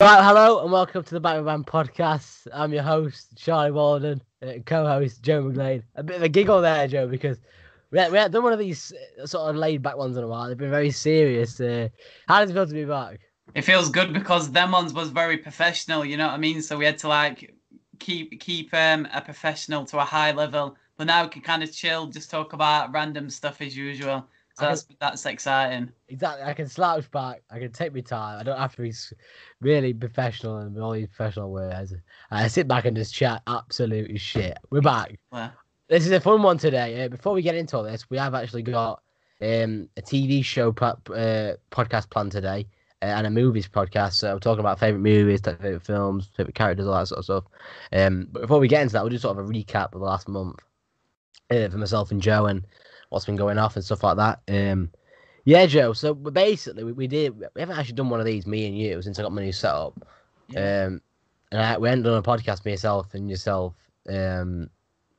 Right, hello and welcome to the Batman podcast. I'm your host, Charlie Walden, uh, co-host Joe McLean. A bit of a giggle there, Joe, because we we haven't done one of these uh, sort of laid back ones in a while. They've been very serious. Uh, how does it feel to be back? It feels good because them ones was very professional, you know what I mean? So we had to like keep keep um, a professional to a high level. But now we can kind of chill, just talk about random stuff as usual. So that's that's exciting. Exactly. I can slouch back. I can take my time. I don't have to be really professional and all these professional words. I sit back and just chat absolute shit. We're back. Yeah. This is a fun one today. Uh, before we get into all this, we have actually got um, a TV show po- uh, podcast planned today uh, and a movies podcast. So we're talking about favorite movies, favorite films, favorite characters, all that sort of stuff. Um, but before we get into that, we'll do sort of a recap of the last month uh, for myself and Joe and what's been going off and stuff like that. Um, yeah, Joe. So basically, we, we did. We haven't actually done one of these, me and you, since I got my new setup. Yeah. Um, and I, we hadn't done a podcast, myself and yourself, um,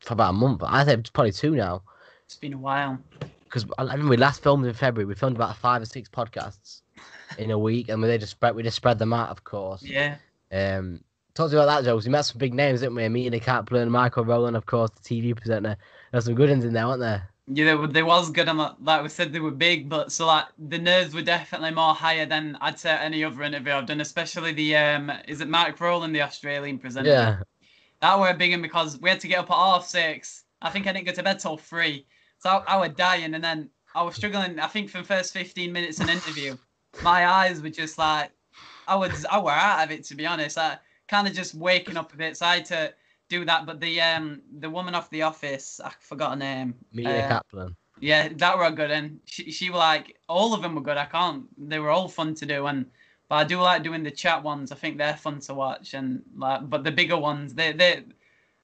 for about a month. I think it's probably two now. It's been a while. Because I remember we last filmed in February. We filmed about five or six podcasts in a week, and we they just spread we just spread them out, of course. Yeah. Um, talked about that, Joe. We met some big names, didn't we? Meeting the Kaplan, Michael Rowland, of course, the TV presenter. There's some good ones in there, aren't there? Yeah, they, were- they was good. And like, we said, they were big, but so like the nerves were definitely more higher than I'd say any other interview I've done. Especially the um, is it Mark Rowland, the Australian presenter? Yeah. That were big because we had to get up at half six. I think I didn't go to bed till three, so I, I was dying, and then I was struggling. I think for the first fifteen minutes an interview, my eyes were just like I was I were out of it to be honest. I kind of just waking up a bit, so I had to do that. But the um the woman off the office, I forgot her name. Meeting Uh, Kaplan. yeah, that were good, and she she were like all of them were good. I can't. They were all fun to do, and but I do like doing the chat ones. I think they're fun to watch, and like, but the bigger ones, they they,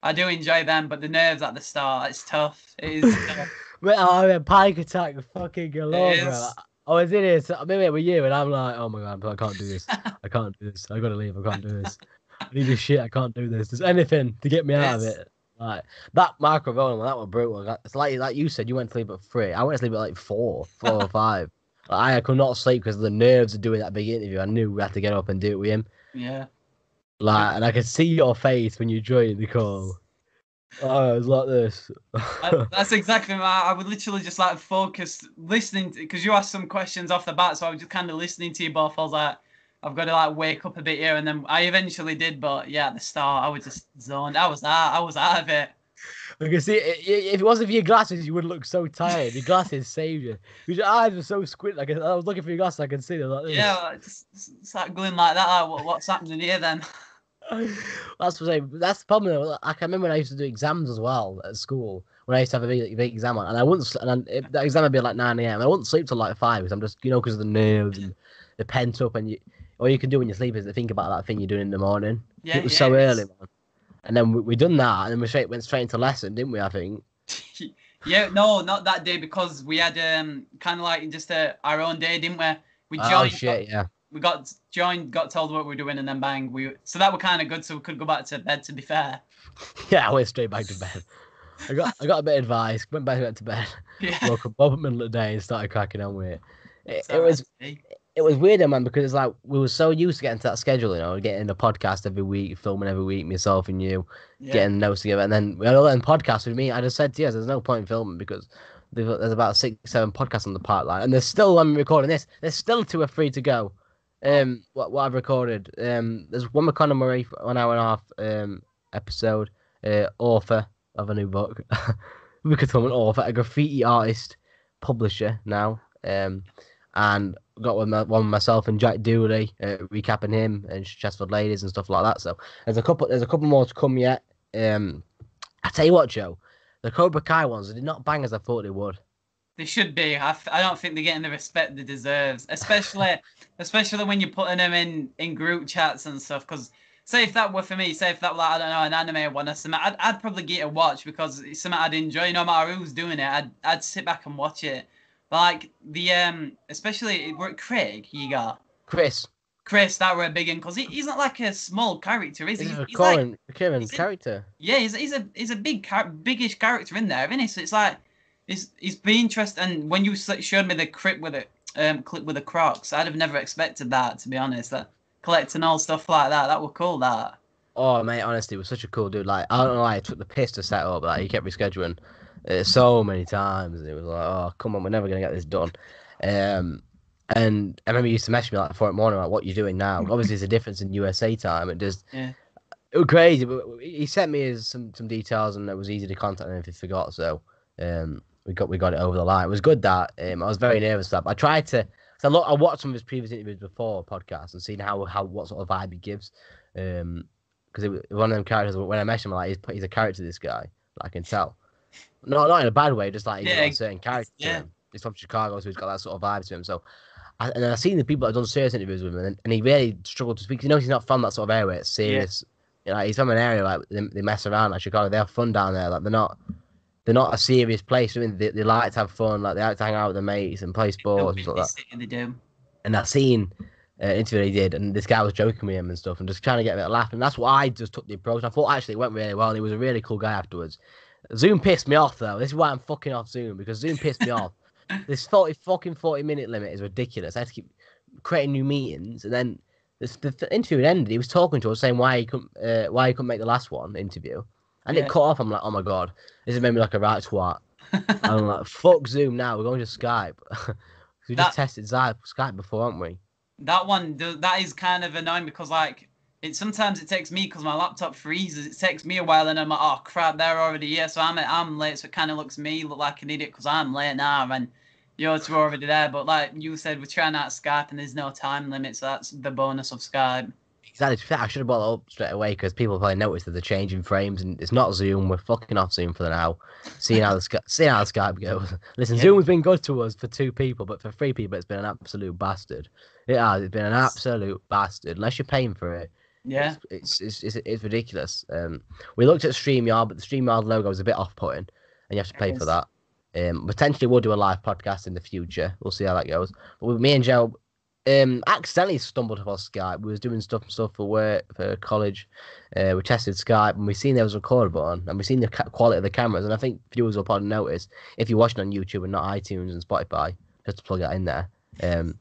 I do enjoy them. But the nerves at the start, it's tough. It is. tough. Mate, I had a panic attack fucking galore, It bro. I was in here, so, maybe with you, and I'm like, oh my god, I can't do this. I can't do this. I gotta leave. I can't do this. I need this shit. I can't do this. There's anything to get me out of it. Like that Marco Rowland one, that was brutal. It's like like you said, you went to sleep at three. I went to sleep at like four, four or five. Like, I could not sleep because the nerves of doing that big interview. I knew we had to get up and do it with him. yeah. Like, and I could see your face when you joined the call. Oh, it was like this. I- that's exactly. My, I would literally just like focus listening to because you asked some questions off the bat, so I was just kind of listening to you both. I was like, I've got to like wake up a bit here, and then I eventually did. But yeah, at the start, I was just zoned. I was out. I was out of it. I can see i- i- if it wasn't for your glasses, you would look so tired. Your glasses saved you. Because your eyes were so squint. Like I was looking for your glasses, I could see them like. Yeah, like, start going like that. Like, what, what's happening here then? That's what I'm saying. That's the problem. Though. I can remember when I used to do exams as well at school. When I used to have a big, big exam on, and I wouldn't. And it, that exam would be like nine a.m. I wouldn't sleep till like five because I'm just, you know, because of the nerves and the pent up, and you. All you can do when you sleep is to think about that thing you're doing in the morning. Yeah, it was yeah, so it's- early, man. And then we, we done that, and then we straight went straight into lesson, didn't we? I think. yeah, no, not that day because we had um kind of like just uh, our own day, didn't we? We joined. Oh joined. shit! Yeah. we got joined, got told what we were doing, and then bang, we. So that were kind of good, so we could go back to bed. To be fair. Yeah, I went straight back to bed. I got I got a bit of advice, went back went to bed, Yeah. woke up up in the middle of the day and started cracking on with it. It, it was that's- it was weird, though, man, because it's like we were so used to getting to that schedule, you know, getting a podcast every week, filming every week, myself and you, yeah. getting notes together, and then we had all podcasts with me. I just said to you, there's no point in filming because there's about six, seven podcasts on the pipeline, and there's still I'm recording this. There's still two or three to go. Um, what what I've recorded. Um, there's one with Conor Murray, one hour and a half um episode. Uh, author of a new book. we could call him an author, a graffiti artist, publisher now. Um, and got one, one myself and Jack Dooley, uh, recapping him and Chesterfield Ladies and stuff like that. So there's a couple, there's a couple more to come yet. Um, I tell you what, Joe, the Cobra Kai ones they did not bang as I thought they would. They should be. I, f- I don't think they're getting the respect they deserves, especially especially when you're putting them in in group chats and stuff. Because say if that were for me, say if that were like, I don't know an anime one or something, I'd, I'd probably get a watch because it's something I'd enjoy. No matter who's doing it, I'd I'd sit back and watch it. Like the um, especially were Craig you got Chris, Chris that were a big one because he, he's not like a small character, is he? he's a He's like recurring, recurring he's in- character. yeah, he's, he's a he's a big biggish character in there, isn't he? So it's like it's he's been interesting. And when you showed me the clip with it, um, clip with the Crocs, I'd have never expected that to be honest. That collecting all stuff like that. That were cool. That. Oh mate, honestly, it was such a cool dude. Like I don't know why it took the piss to set up. Like he kept rescheduling so many times, and it was like, oh come on, we're never gonna get this done. Um, and I remember he used to message me like four in the morning, like, "What you doing now?" Obviously, there's a difference in USA time. It just Yeah. it was crazy. But he sent me his, some some details, and it was easy to contact him if he forgot. So um, we got we got it over the line. It was good that um, I was very nervous that I tried to. So I, look, I watched some of his previous interviews before podcasts and seen how how what sort of vibe he gives. Um, because one of them characters. When I met him, like he's, he's a character. This guy, I can tell. Not not in a bad way, just like he's Yeah, got a certain character. yeah. He's from Chicago, so he's got that sort of vibe to him. So, I, and I've seen the people that have done serious interviews with him, and, and he really struggled to speak. You know, he's not from that sort of area. It's serious. You know, he's from an area like they, they mess around like Chicago. They have fun down there. Like they're not. They're not a serious place. I mean, they, they like to have fun. Like they like to hang out with their mates and play sports and stuff like that They and I've seen uh, interview he did, and this guy was joking with him and stuff, and just trying to get a bit of laugh. And that's what I just took the approach. I thought actually it went really well, and he was a really cool guy afterwards. Zoom pissed me off though. This is why I'm fucking off Zoom because Zoom pissed me off. This 40 fucking 40 minute limit is ridiculous. I had to keep creating new meetings, and then this, the, the interview had ended. He was talking to us saying why he couldn't uh, why he couldn't make the last one interview, and Yeah. it cut off. I'm like, oh my god, this has made me like a right twat. I'm like, fuck Zoom now. We're going to Skype. we just tested Skype Skype before, haven't we? that one that is kind of annoying because like it sometimes it takes me because my laptop freezes it takes me a while and i'm like oh crap they're already here so i'm i'm late so it kind of looks me look like an idiot because i'm late now and you're already there but like you said we're trying out skype and there's no time limit so that's the bonus of skype Exactly. I should have brought it up straight away because people probably noticed that they're changing frames and it's not Zoom. We're fucking off Zoom for the now. Seeing how the Sky- seeing how Skype goes. Listen, Yeah. Zoom has been good to us for two people, but for three people, it's been an absolute bastard. It has. It's been an absolute bastard. Unless you're paying for it, yeah it's it's it's, it's ridiculous. Um, we looked at Streamyard, but the Streamyard logo is a bit off-putting, and you have to pay for that. Um, potentially we'll do a live podcast in the future. We'll see how that goes. But with me and Joe, um, accidentally stumbled upon Skype. We was doing stuff and stuff for work for college. Uh, we tested Skype and we seen there was a record button and we seen the ca- quality of the cameras. And I think viewers will probably notice if you're watching on YouTube and not iTunes and Spotify, just to plug that in there. Um,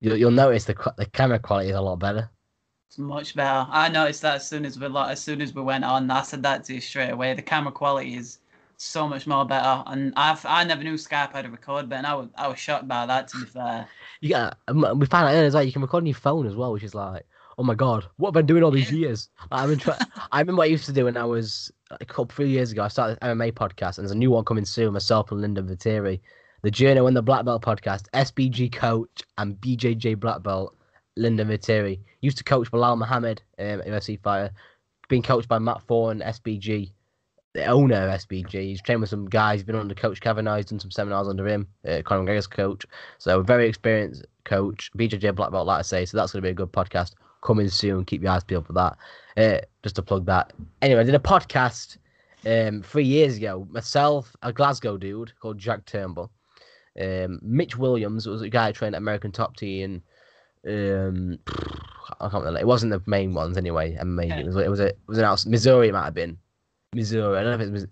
you'll, you'll notice the the camera quality is a lot better. It's much better i noticed that as soon as we like as soon as we went on i said that to you straight away the camera quality is so much more better and i've i never knew skype had a record button i was i was shocked by that to be fair You got um, we found out as well. You can record on your phone as well, which is like, oh my god, what have I been doing all these years? Like, I've been trying. I remember what I used to do when I was like, a couple three years ago. I started an MMA podcast, and there's a new one coming soon. Myself and Lyndon Viteri, the Journey and the Black Belt podcast, SBG coach and BJJ Black Belt. Lyndon Viteri used to coach Belal Muhammad, um, UFC fighter. Been coached by Matt Thorne, SBG, the owner of SBG. He's trained with some guys. He's been under Coach Kavanagh. He's done some seminars under him. Uh, Conor McGregor's coach. So very experienced coach, BJJ black belt, like I say. So that's going to be a good podcast coming soon. Keep your eyes peeled for that. Uh, just to plug that. Anyway, I did a podcast um, three years ago. Myself, a Glasgow dude called Jack Turnbull, um, Mitch Williams was a guy who trained at American Top Team, and um, I can't remember. It wasn't the main ones anyway. MMA. It was it was a it was an outs Missouri. It might have been Missouri. I don't know if it was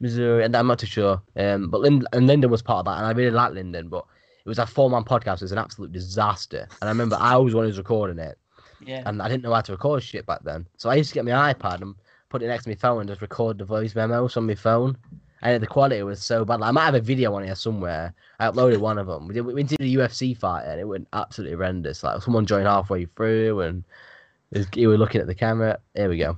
Missouri, and I'm not too sure. Um, but Lind- and Lyndon was part of that, and I really liked Lyndon, but it was a four man podcast. It was an absolute disaster. And I remember I was one who was recording it, yeah and I didn't know how to record shit back then. So I used to get my iPad and put it next to my phone and just record the voice memos on my phone. And the quality was so bad. Like, I might have a video on here somewhere. I uploaded one of them. We did, we did a UFC fight and it went absolutely horrendous. Like someone joined halfway through and it was- looking at the camera. Here we go.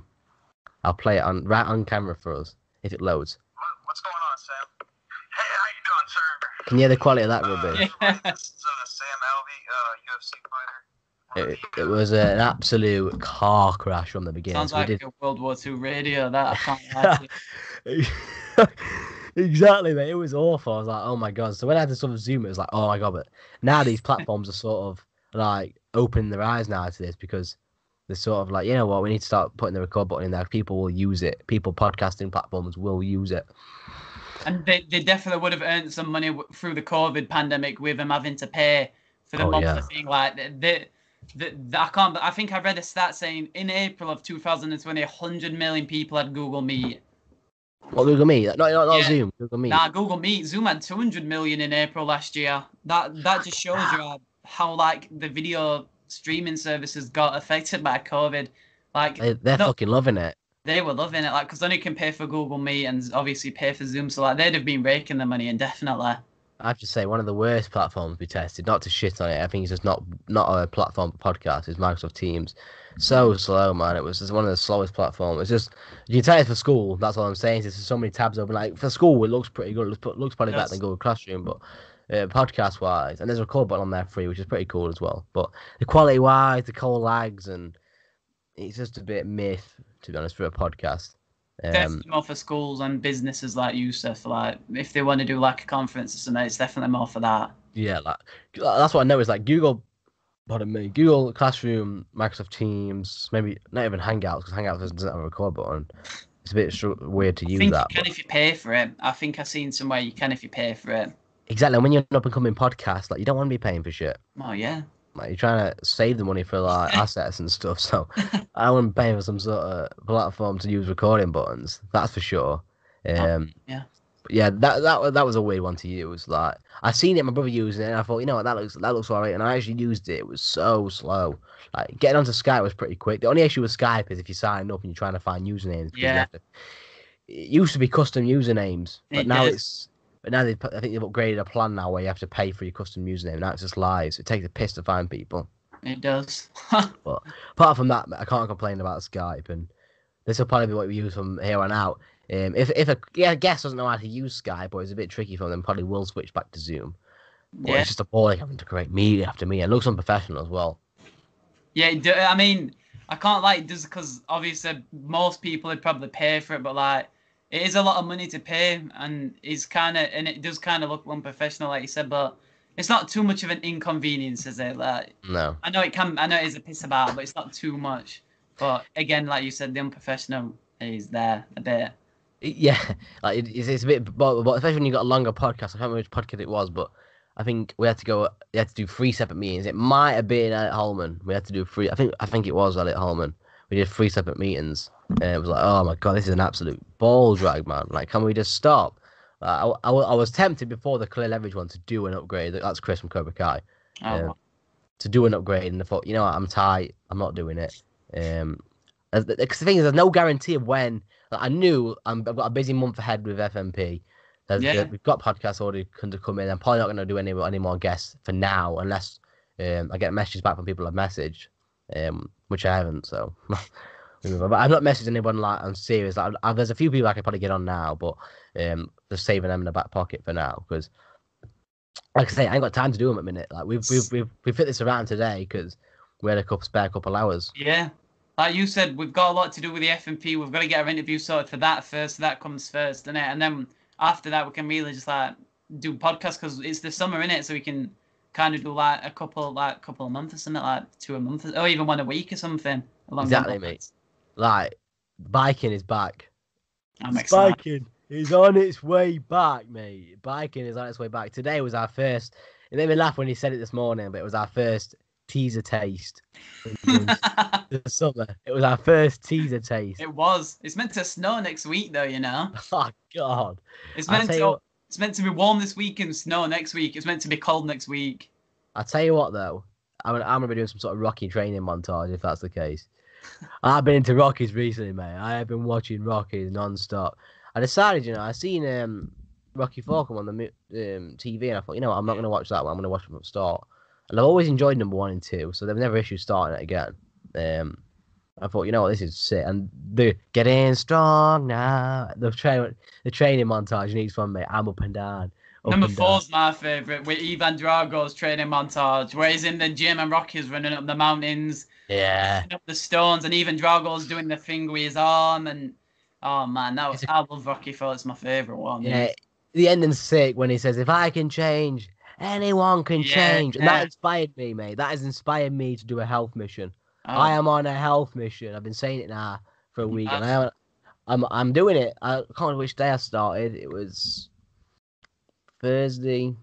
I'll play it on right on camera for us if it loads. What's going on, Sam? Hey, how you doing, sir? Can you hear the quality of that, Ruby? Yeah. This is uh, Sam Alvey, uh, UFC fighter. It, it was an absolute car crash from the beginning. Sounds So like did- a World War II radio. That I can't lie to you. exactly, mate. It was awful. I was like, oh my god. So when I had to sort of zoom, it was like, oh my god. But now these platforms are sort of like opening their eyes now to this because they're sort of like, you know what, we need to start putting the record button in there. People will use it. People podcasting platforms will use it. And they, they definitely would have earned some money through the COVID pandemic with them having to pay for the Oh, monthly yeah. thing. Like they, they, they, I can't. I think I read a stat saying in April of 2020, 100 million people had Google Meet. What Google Meet? No, not, not Yeah. Zoom. Google Meet. Nah, Google Meet. Zoom had 200 million in April last year. That that just ah, shows you how, how like the video streaming services got affected by COVID. Like They, they're No. fucking loving it. they were loving it, like because then you can pay for Google Meet and obviously pay for Zoom, so like they'd have been raking the money indefinitely. I have to say, one of the worst platforms we tested. Not to shit on it, I think it's just not not a platform for podcasts. Is Microsoft Teams. So slow, man. It was just one of the slowest platforms. It's just you can tell it's for school. That's all I'm saying. There's so many tabs open. Like for school, it looks pretty good. It looks, looks probably better Yes. than Google Classroom, but uh, podcast wise, and there's a record button on there free, which is pretty cool as well. But the quality wise, the call lags, and it's just a bit myth to be honest for a podcast. Um, definitely more for schools and businesses like you, Seth. Like if they want to do like a conference or something, it's definitely more for that. Yeah, like that's what I know is like Google, pardon me, Google Classroom, Microsoft Teams, maybe not even Hangouts because Hangouts doesn't have a record button. It's a bit weird to I use think that. you can but- if you pay for it. I think I've seen somewhere you can if you pay for it. exactly. When you're an up and coming podcast, like you don't want to be paying for shit. Oh yeah. Like you're trying to save the money for like assets and stuff. So I wouldn't pay for some sort of platform to use recording buttons. That's for sure. Um, yeah. yeah, that that that was a weird one to use. Like I seen it, my brother using it, and I thought, you know what, that looks that looks alright. And I actually used it. It was so slow. Like getting onto Skype was pretty quick. The only issue with Skype is if you sign up and you're trying to find usernames. Yeah. have to- it used to be custom usernames, but It now did. it's. But now they, I think they've upgraded a plan now where you have to pay for your custom username. Now it's just lies. It takes a piss to find people. It does. But apart from that, I can't complain about Skype, and this will probably be what we use from here on out. Um, if if a yeah, guest doesn't know how to use Skype or it's a bit tricky for them, probably will switch back to Zoom. But yeah. it's just a bore having to create media after media. It looks unprofessional as well. Yeah, I mean, I can't like just because obviously most people would probably pay for it, but like it is a lot of money to pay, and it's kind of and it does kind of look unprofessional, like you said, but it's not too much of an inconvenience, is it? Like No, I know it can, I know it is a piss about, but it's not too much. But again, like you said, the unprofessional is there a bit. yeah, like it, it's, it's a bit, but, but especially when you've got a longer podcast. I can't remember which podcast it was, but I think we had to go. We had to do three separate meetings. It might have been at Holman. We had to do three. I think I think it was at Holman. We did three separate meetings, and it was like, oh my god, this is an absolute ball drag, man. Like, can we just stop? Like, I, I, I was tempted before the Khalil Everage one to do an upgrade. That's Chris from Cobra Kai. Oh, Yeah. to do an upgrade, and I thought, you know what, I'm tight. I'm not doing it. Um, because the thing is, there's no guarantee of when. Like, I knew I'm, I've got a busy month ahead with FMP. Yeah. we've got podcasts already to come in. I'm probably not going to do any any more guests for now, unless um, I get messages back from people I've messaged, um, which I haven't. So, but I've not messaged anyone like I'm serious. Like, I, there's a few people I could probably get on now, but um, just saving them in the back pocket for now because like I say, I ain't got time to do them at minute. Like we've we've we've, we fit this around today because we had a couple spare couple hours. Yeah. Like you said, we've got a lot to do with the FMP. We've got to get our interview sorted for that first. So that comes first, and and then after that we can really just like do podcasts because it's the summer in it, so we can kind of do like a couple like couple of months or something like two a month or even one a week or something. Along them Exactly, mate. lines. Like biking is back. I'm excited. Biking is on its way back, mate. Biking is on its way back. Today was our first. It made me laugh when he said it this morning, but it was our first teaser taste. the summer. It was our first teaser taste. it was. It's meant to snow next week though, you know. Oh God! It's meant to. you what- It's meant to be warm this week and snow next week. It's meant to be cold next week. I tell you what, though, I'm I'm gonna be doing some sort of Rocky training montage if that's the case. I've been into Rockies recently, mate. I have been watching Rockies non-stop. I decided, you know, I seen um, Rocky Four come on the um, TV, and I thought, you know, what, I'm not gonna watch that one. I'm gonna watch it from the start. And I've always enjoyed number one and two, so they've never issued starting it again. Um, I thought, you know what, this is sick. And the getting strong now, the train, the training montage needs one, mate. I'm up and down. up Number and down. four's my favourite with Ivan Drago's training montage, where he's in the gym and Rocky's running up the mountains, Yeah. up the stones, and even Drago's doing the thing with his arm. And oh man, that was, a- I love Rocky Four. It's my favourite one. Yeah, the ending's sick when he says, "If I can change, anyone can Yeah, change," and yeah. that inspired me, mate. That has inspired me to do a health mission. Oh, I ah. am on a health mission. I've been saying it now for a week, and I am, I'm I'm doing it. I can't remember which day I started. It was Thursday.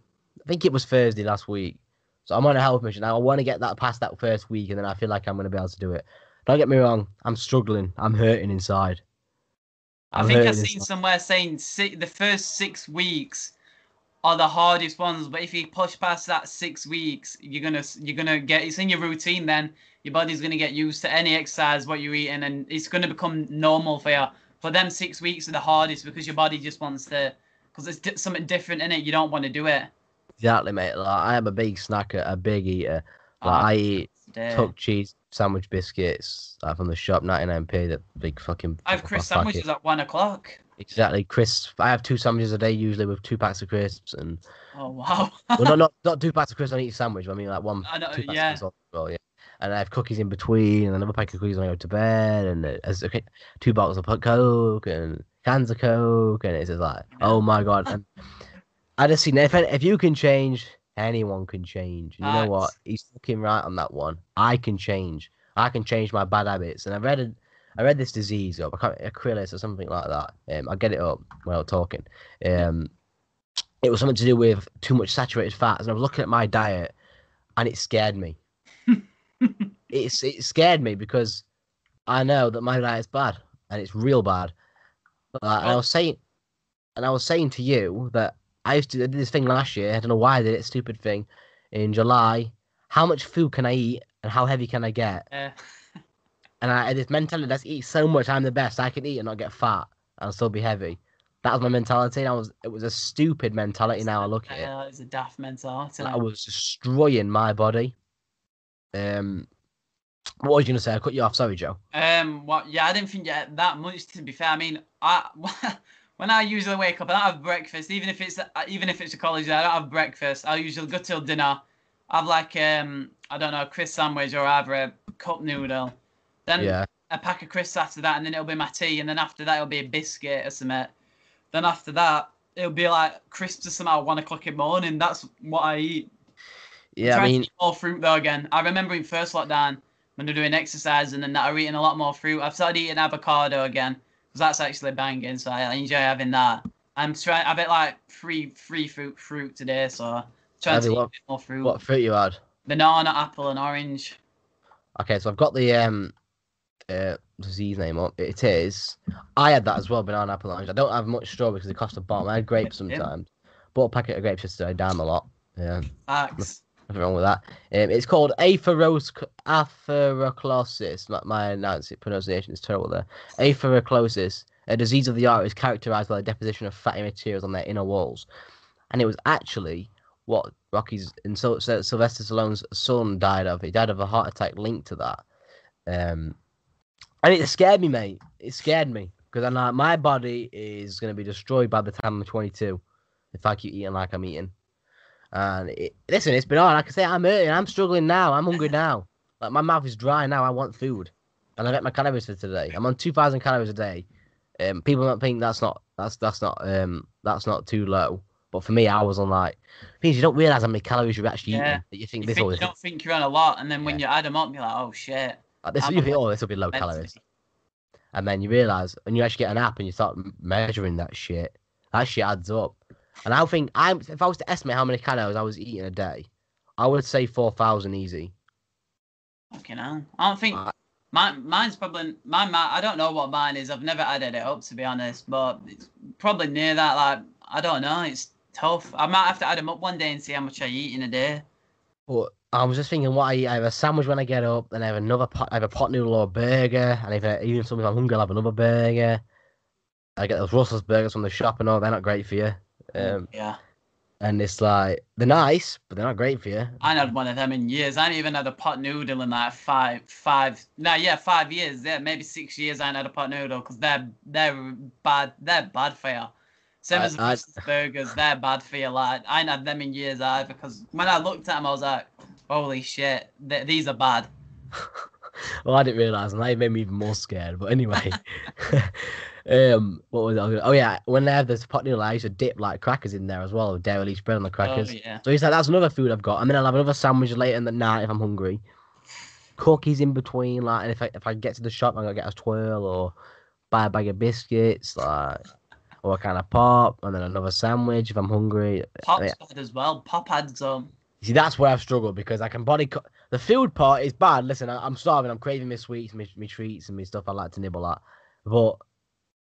I think it was Thursday last week. So I'm on a health mission. I want to get that past that first week, and then I feel like I'm going to be able to do it. Don't get me wrong. I'm struggling. I'm hurting inside. I I'm think I've seen inside. somewhere saying si the first six weeks are the hardest ones. But if you push past that six weeks, you're gonna you're gonna get it's in your routine. Then your body's gonna get used to any exercise what you're eating, and it's gonna become normal for you. For them, six weeks are the hardest because your body just wants to because it's di- something different in it. You don't want to do it. Exactly, mate. Like, I am a big snacker, a big eater. Like, Ah, I eat tuck cheese sandwich biscuits like, from the shop, 99p. The big fucking. I have packet. sandwiches at one o'clock. Exactly, crisps. I have two sandwiches a day usually with two packs of crisps and Oh wow. well, not not not two packs of crisps on each sandwich. I mean like one. I know, two packs yeah. of crisps as well, yeah. And I have cookies in between, and another pack of cookies when I go to bed, and uh, as okay, two bottles of Coke and cans of Coke, and it's just like, oh my god. And I just seen if if you can change, anyone can change. And you know what? He's fucking right on that one. I can change. I can change my bad habits, and I read it. I read this disease up, I can't, Acrylis or something like that. Um, I'll get it up while I'm talking. Um, it was something to do with too much saturated fats, and I was looking at my diet, and it scared me. it's it scared me because I know that my diet's bad, and it's real bad. Uh, and I was saying, and I was saying to you that I used to I did this thing last year. I don't know why I did it. Stupid thing in July. How much food can I eat, and how heavy can I get? Uh, And I had this mentality: let's eat so much. I'm the best. I can eat and not get fat and still be heavy. That was my mentality. And I was. It was a stupid mentality. Now I look at it. it was a daft mentality. I was destroying my body. Um, what was you gonna say? I cut you off. Sorry, Joe. Um, what? Yeah, I didn't think had that much. To be fair, I mean, I when I usually wake up, I don't have breakfast. Even if it's even if it's a college day, I don't have breakfast. I usually go till dinner. I have like um, I don't know, a crisp sandwich or either a cup noodle. Then Yeah. a pack of crisps after that, and then it'll be my tea, and then after that it'll be a biscuit or something. Then after that, it'll be like crisps or something at one o'clock in the morning. That's what I eat. Yeah. I Trying to mean, eat more fruit though again. I remember in first lockdown when they're doing exercise and then that I'm eating a lot more fruit. I've started eating avocado again because that's actually banging. So I enjoy having that. I'm trying. I've ate like three free fruit fruit today, so trying Have to eat a what- bit more fruit. what fruit you had? Banana, apple, and orange. Okay, so I've got the um uh disease name up. It is. I had that as well, banana apple orange. I don't have much strawberry because it costs a bomb. I had grapes sometimes. Bought a packet of grapes yesterday, damn a lot. Yeah, Facts. nothing wrong with that. Um, it's called apheros atheroclosis. My, my pronunciation is terrible there. Atheroclosis, a disease of the eye, is characterized by the deposition of fatty materials on their inner walls, and it was actually what Rocky's and Sylvester Stallone's son died of. He died of a heart attack linked to that. Um, and it scared me, mate. It scared me because I'm like, my body is going to be destroyed by the time I'm 22 if I keep eating like I'm eating. And it, listen, it's been hard. Like I say, I'm hurting. I'm struggling now. I'm hungry now. Like my mouth is dry now. I want food, and I get my calories for today. I'm on 2,000 calories a day. Um, people don't think that's not that's that's not um that's not too low. But for me, I was on like things you don't realize how many calories you're actually Yeah. eating. That you think You, this think, you don't think you're on a lot, and then when you add them up, you're like, oh shit. This. You think oh this will be low calories, and then you realize, and you actually get an app and you start measuring that shit. That shit adds up. And I think I'm if I was to estimate how many calories I was eating a day, I would say four thousand easy. Fucking hell. I don't think I- mine. Mine's probably mine. mi- I don't know what mine is. I've never added it up to be honest, but it's probably near that. Like I don't know. It's tough. I might have to add them up one day and see how much I eat in a day. But I was just thinking, what I eat, I have a sandwich when I get up, then I have another pot, I have a pot noodle or a burger, and if I, even if I'm hungry, I'll have another burger. I get those Rustlers burgers from the shop and all, they're not great for you. Um, yeah, and it's like they're nice, but they're not great for you. I had one of them in years. I ain't even had a pot noodle in like five, five. No, yeah, five years. Yeah, maybe six years. I ain't had a pot noodle because they're they're bad. They're bad for you. Same I- as I- burgers, they're bad for you. Like I ain't had them in years either. Because when I looked at them, I was like, holy shit, th- these are bad. well, I didn't realize, and that made me even more scared. But anyway, um, what was I Oh yeah, when they have this pot noodle, I used to dip like crackers in there as well, Dairylea bread on the crackers. Oh yeah. So he's like, that's another food I've got. And then I'll have another sandwich later in the night if I'm hungry. Cookies in between, like, and if I if I get to the shop, I'm gonna get a twirl or buy a bag of biscuits, like, or a kind of pop, and then another sandwich if I'm hungry. Pop's bad as well. Pop had some. See, that's where I've struggled because I can body cut. The food part is bad. Listen, I, I'm starving. I'm craving my sweets, my, my treats, and my stuff I like to nibble at. But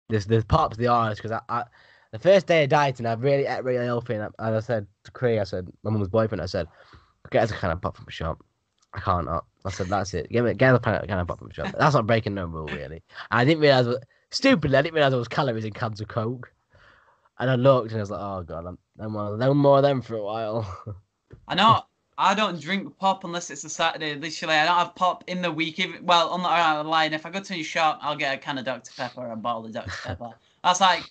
there's there's pops the honest because I, I the first day of dieting, I really ate really healthy, and I, and I said to Cree, I said, my mum's boyfriend, I said, get us a can of pop from the shop. I can't not. I said, that's it. Give me get a can of pop from the shop. That's not breaking no rule, really. I didn't realize, what, stupidly, I didn't realize there was calories in cans of Coke. And I looked and I was like, oh god, I'm no more, no more of them for a while. I know. I don't drink pop unless it's a Saturday. Literally, I don't have pop in the week. Even, well, on the, on the line, if I go to a shop, I'll get a can of Dr Pepper or a bottle of Dr Pepper. That's like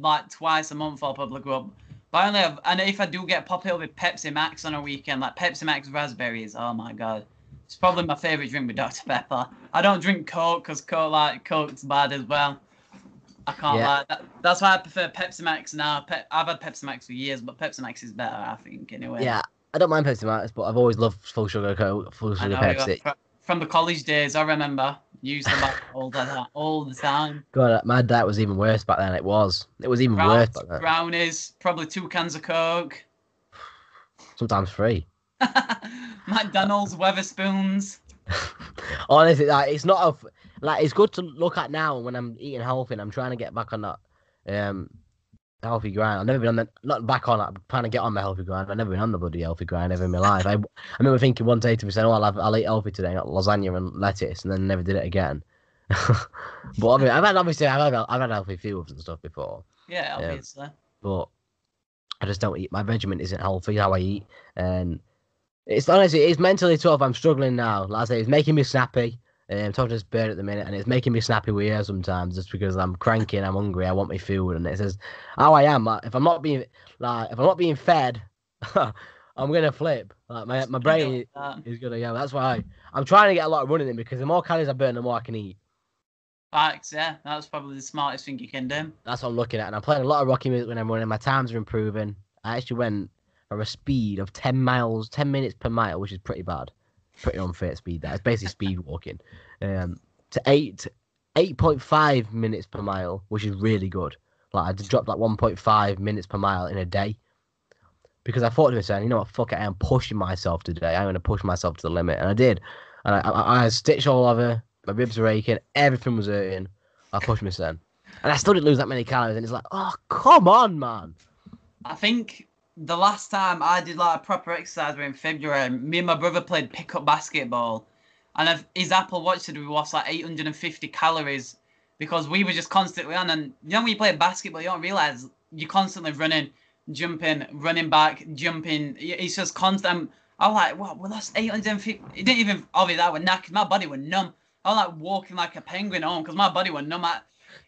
like twice a month I'll probably go up. But I only have, and if I do get pop, it'll be Pepsi Max on a weekend, like Pepsi Max raspberries. Oh my god, it's probably my favorite drink with Dr Pepper. I don't drink Coke because Coke like Coke's bad as well. I can't Yeah. lie. That, that's why I prefer Pepsi Max now. Pe- I've had Pepsi Max for years, but Pepsi Max is better, I think. Anyway. yeah, I don't mind Pepsi Max, but I've always loved full sugar Coke, full sugar Pepsi. fr- From the college days, I remember used them all the all the time. God, my diet was even worse back then. It was. It was even worse back then. brownies, probably two cans of Coke. Sometimes three. McDonald's, Wetherspoons. Honestly, like it's not a like it's good to look at now when I'm eating healthy and I'm trying to get back on that um healthy grind. I've never been on the not back on it. I'm trying to get on the healthy grind. I've never been on the bloody healthy grind ever in my life. I I remember thinking one day to myself, "Oh, I'll, have, I'll eat healthy today, not lasagna and lettuce," and then never did it again. but I mean, I've had obviously I've had I've had healthy foods and stuff before, Yeah, obviously. but I just don't eat. My regimen isn't healthy how I eat, and it's honestly it's mentally tough. I'm struggling now. Like I say, it's making me snappy. Um, I'm talking to this bird at the minute, and it's making me snappy with her sometimes, just because I'm cranky and I'm hungry. I want my food, and it says how I am. If I'm not being like if I'm not being fed, I'm gonna flip. Like my my brain is gonna go. That's why I'm trying to get a lot of running in because the more calories I burn, the more I can eat. Facts, yeah. That's probably the smartest thing you can do. That's what I'm looking at. And I'm playing a lot of Rocky music when I'm running. My times are improving. I actually went for a speed of 10 miles, 10 minutes per mile, which is pretty bad. Pretty unfit speed that. It's basically speed walking. Um, to 8, 8.5 minutes per mile, which is really good. Like I dropped like 1.5 minutes per mile in a day. Because I thought to myself, you know what, fuck it, I am pushing myself today. I'm going to push myself to the limit. And I did. And I, I, I stitched all over. My ribs were aching. Everything was hurting. I pushed myself. And I still didn't lose that many calories. And it's like, oh, come on, man. I think the last time I did like a proper exercise were in February. Me and my brother played pickup basketball, and if his Apple Watch said we lost like 850 calories because we were just constantly on. And you know when you play basketball, you don't realize you're constantly running, jumping, running back, jumping. It's just constant. I was like, what? We lost 850. It didn't even obviously that was knackered. My body was numb. I was like walking like a penguin home because my body was numb. I,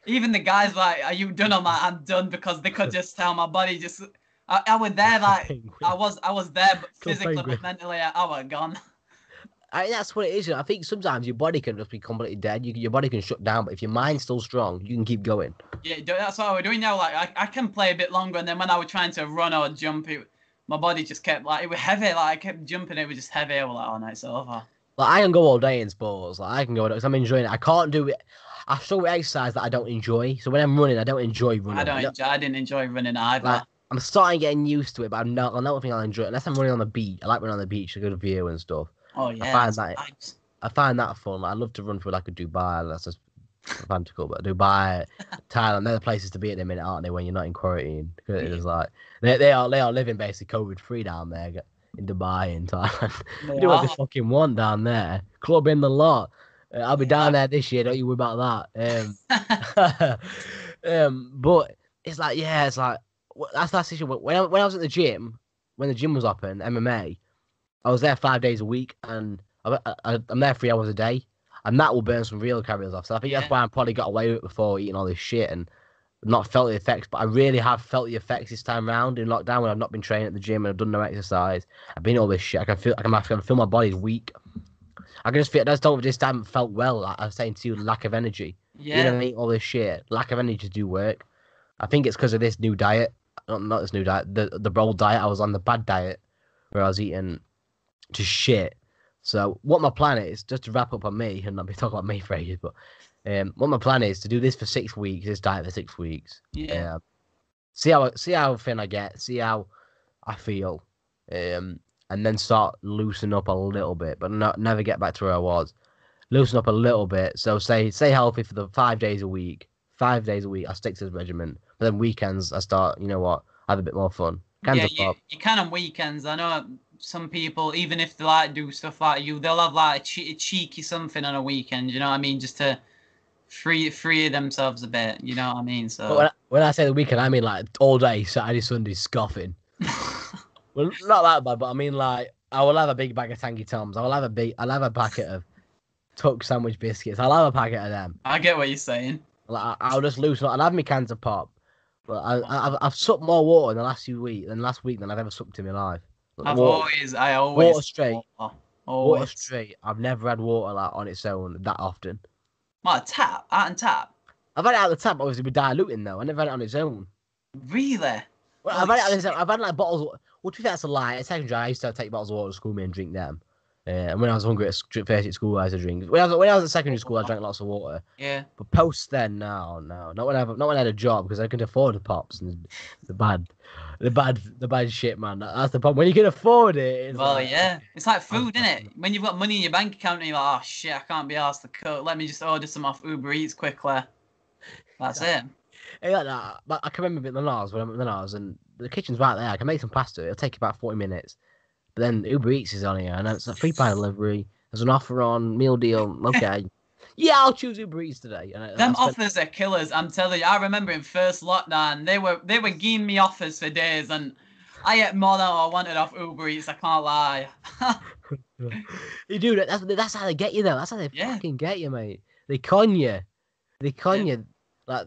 even the guys like, "Are you done?" I'm like, "I'm done," because they could just tell my body just. I, I was there like I was I was there, but physically, but mentally, I, I was gone. I, that's what it is. I think sometimes your body can just be completely dead. You, your body can shut down, but if your mind's still strong, you can keep going. Yeah, that's what we're doing now. Like I, I can play a bit longer, and then when I was trying to run or jump, it, my body just kept like it was heavy. Like I kept jumping, it was just heavy. I was like, oh no, it's over. Like I can go all day in sports. Like I can go because I'm enjoying it. I can't do it. I struggle with exercise that I don't enjoy. So when I'm running, I don't enjoy running. I don't. No- Enjoy, I didn't enjoy running either. Like, I'm starting getting used to it, but I'm not. I don't think I'll enjoy it unless I'm running on the beach. I like running on the beach, a good view and stuff. oh yeah. I find that- vibes. I find that fun. Like, I love to run through like a Dubai. That's just fantastical. But Dubai, Thailand, they're the places to be at the minute, aren't they? When you're not in quarantine, 'Cause it's like they, they are they are living basically COVID free down there in Dubai in Thailand. They do what they fucking want down there. Club in the lot. Uh, I'll be down there this year. Don't you worry about that. Um, um, but it's like yeah, it's like that's that issue. When I, when I was at the gym, when the gym was open, MMA, I was there five days a week, and I, I, I'm there three hours a day, and that will burn some real calories off. So I think Yeah. that's why I probably got away with it before eating all this shit and not felt the effects. But I really have felt the effects this time round in lockdown when I've not been training at the gym and I've done no exercise. I've been all this shit. I can feel I can, I can feel my body's weak. I can just feel I just don't just haven't felt well. Like I was saying to you, lack of energy. yeah. You know what I mean? All this shit, lack of energy to do work. I think it's because of this new diet. Not, not this new diet. The the old diet. I was on the bad diet where I was eating just shit. So what my plan is, just to wrap up on me and not be talking about me for ages, but um, what my plan is to do this for six weeks, this diet for six weeks. yeah. Um, see how see how thin I get, see how I feel, um, and then start loosen up a little bit, but not never get back to where I was. Loosen up a little bit. So say stay healthy for the five days a week five days a week. I stick to this regiment. But then weekends, I start. You know what? I Have a bit more fun. Cans yeah, you, you can on weekends. I know some people, even if they like do stuff like you, they'll have like a, che- a cheeky something on a weekend. You know what I mean? Just to free free themselves a bit. You know what I mean? But when So I, when I say the weekend, I mean like all day, Saturday, Sunday, scoffing. Well, not that bad, but I mean like I will have a big bag of Tangy Toms. I will have a big. I'll have a packet of Tuck sandwich biscuits. I'll have a packet of them. I get what you're saying. Like I- I'll just loosen. I'll have my cans of pop. But I, I've I've sucked more water in the last few weeks than last week than I've ever sucked in my life. Like, I've water, always, I always water straight. Water, water straight. I've never had water like on its own that often. What tap? Out and tap? I've had it out of the tap, obviously with diluting though. I never had it on its own. Really? Well, I've had it its. I've had like bottles. Well, to be fair, that's a lie. At secondary, I used to take bottles of water to school me and drink them. Uh, and when I was hungry at first at school, I used to drink. When I was when I was at secondary school, I drank lots of water. Yeah. But post then, no, no, not when I not when I had a job because I could afford the pops and the, the bad, the bad, the bad shit, man. That's the problem. When you can afford it, it's Well, like, yeah. It's like food, isn't it? When you've got money in your bank account and you're like, oh shit, I can't be asked to cook. Let me just order some off Uber Eats quickly. That's it. Hey, like that. But I can remember at Lenars when I'm at Lenars and the kitchen's right there. I can make some pasta. It'll take about forty minutes. But then Uber Eats is on here, and it's a free pie delivery. There's an offer on meal deal. Okay, yeah, I'll choose Uber Eats today. And I, I Them spent- offers are killers. I'm telling you. I remember in first lockdown, they were they were giving me offers for days, and I ate more than I wanted off Uber Eats. I can't lie. You do that. That's that's how they get you though. That's how they Yeah. fucking get you, mate. They con you. They con you. Like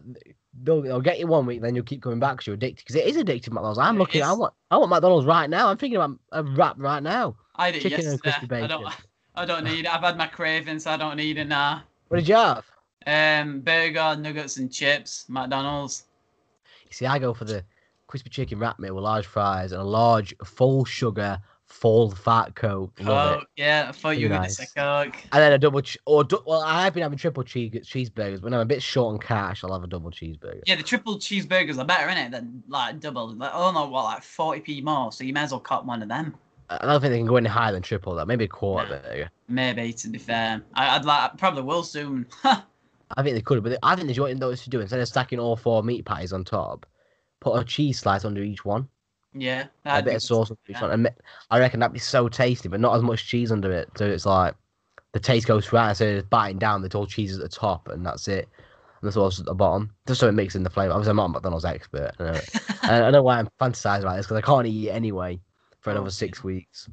they'll, get you one week, then you'll keep coming back because you're addicted. Because it is addictive, McDonald's. I'm It looking. I want. I want McDonald's right now. I'm thinking about a wrap right now. I did Chicken and yesterday. crispy I don't. bacon. I don't need it. I've had my cravings. So I don't need it now. What did you have? Um, burger, nuggets, and chips. McDonald's. You see, I go for the crispy chicken wrap meal with large fries and a large full sugar, full fat coke. Oh, Love it. Yeah, I thought you were Pretty gonna say Coke. And then a double ch- or du- well, I've been having triple cheese cheeseburgers. When I'm a bit short on cash, I'll have a double cheeseburger. Yeah, the triple cheeseburgers are better, innit? Than like double. Like, oh no, what like forty p more. So you may as well cop one of them. I don't think they can go any higher than triple. That maybe a quarter burger. Maybe to be fair, I, I'd like I probably will soon. I think they could, but they, I think they what those to do instead of stacking all four meat patties on top, put a cheese slice under each one, yeah, a bit of sauce under each one, I reckon that'd be so tasty, but not as much cheese under it. So it's like the taste goes throughout So of biting down. The all cheese at the top, and that's it, and the sauce at the bottom, just so it mixes in the flavour. Obviously, I'm not a McDonald's expert. I know, I know why I'm fantasizing about this because I can't eat it anyway for Oh, another six oh. weeks.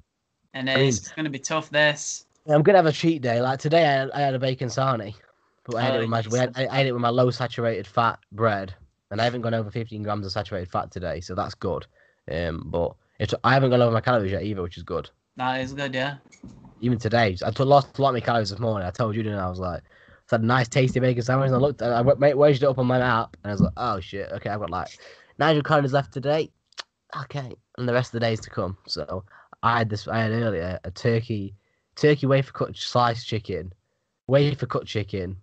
and I mean- it's gonna be tough. This. I'm gonna have a cheat day. Like today, I had, I had a bacon sarnie, but I had Oh, it with my we had, I ate it with my low saturated fat bread, and I haven't gone over 15 grams of saturated fat today, so that's good. Um, but it's I haven't gone over my calories yet either, which is good. That is good, yeah. Even today, I took, lost a lot of my calories this morning. I told you, didn't I? I was like, it's had a nice tasty bacon sandwich, and I looked, I wa- waged it up on my app, and I was like, oh shit, okay, I've got like 900 calories left today. Okay, and the rest of the days to come. So I had this. I had earlier a turkey, turkey wafer cut sliced chicken, wafer cut chicken,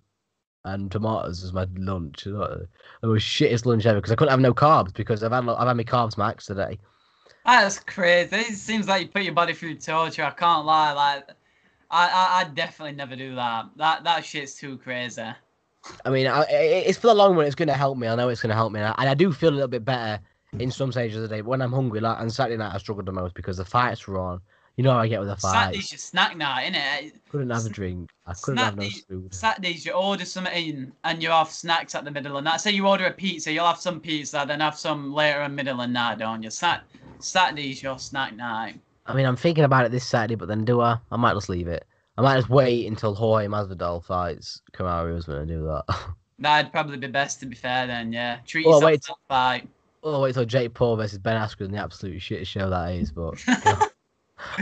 and tomatoes as my lunch. It was shittest lunch ever because I couldn't have no carbs because I've had I've had my carbs max today. That's crazy. It seems like you put your body through torture. I can't lie. Like, I, I, I definitely never do that. That, that shit's too crazy. I mean, I, i- it's for the long run. It's going to help me. I know it's going to help me, and I, and I do feel a little bit better in some stages of the day. But when I'm hungry, like on Saturday night, I struggled the most because the fights were on. You know how I get with the fights. Saturday's your snack night, innit? Couldn't have a drink. I couldn't have no food. Saturdays you order something and you have snacks at the middle of the night. Say you order a pizza, you'll have some pizza, then have some later in middle of the night, don't you? Sat Saturday's your snack night. I mean, I'm thinking about it this Saturday, but then do I? I might just leave it. I might just wait until Jorge Masvidal fights Kamaru Usman and do that. That'd probably be best to be fair then, yeah. Treat Well, yourself wait. to that fight. oh, wait till Jake Paul versus Ben Askren, the absolute shit show that is. But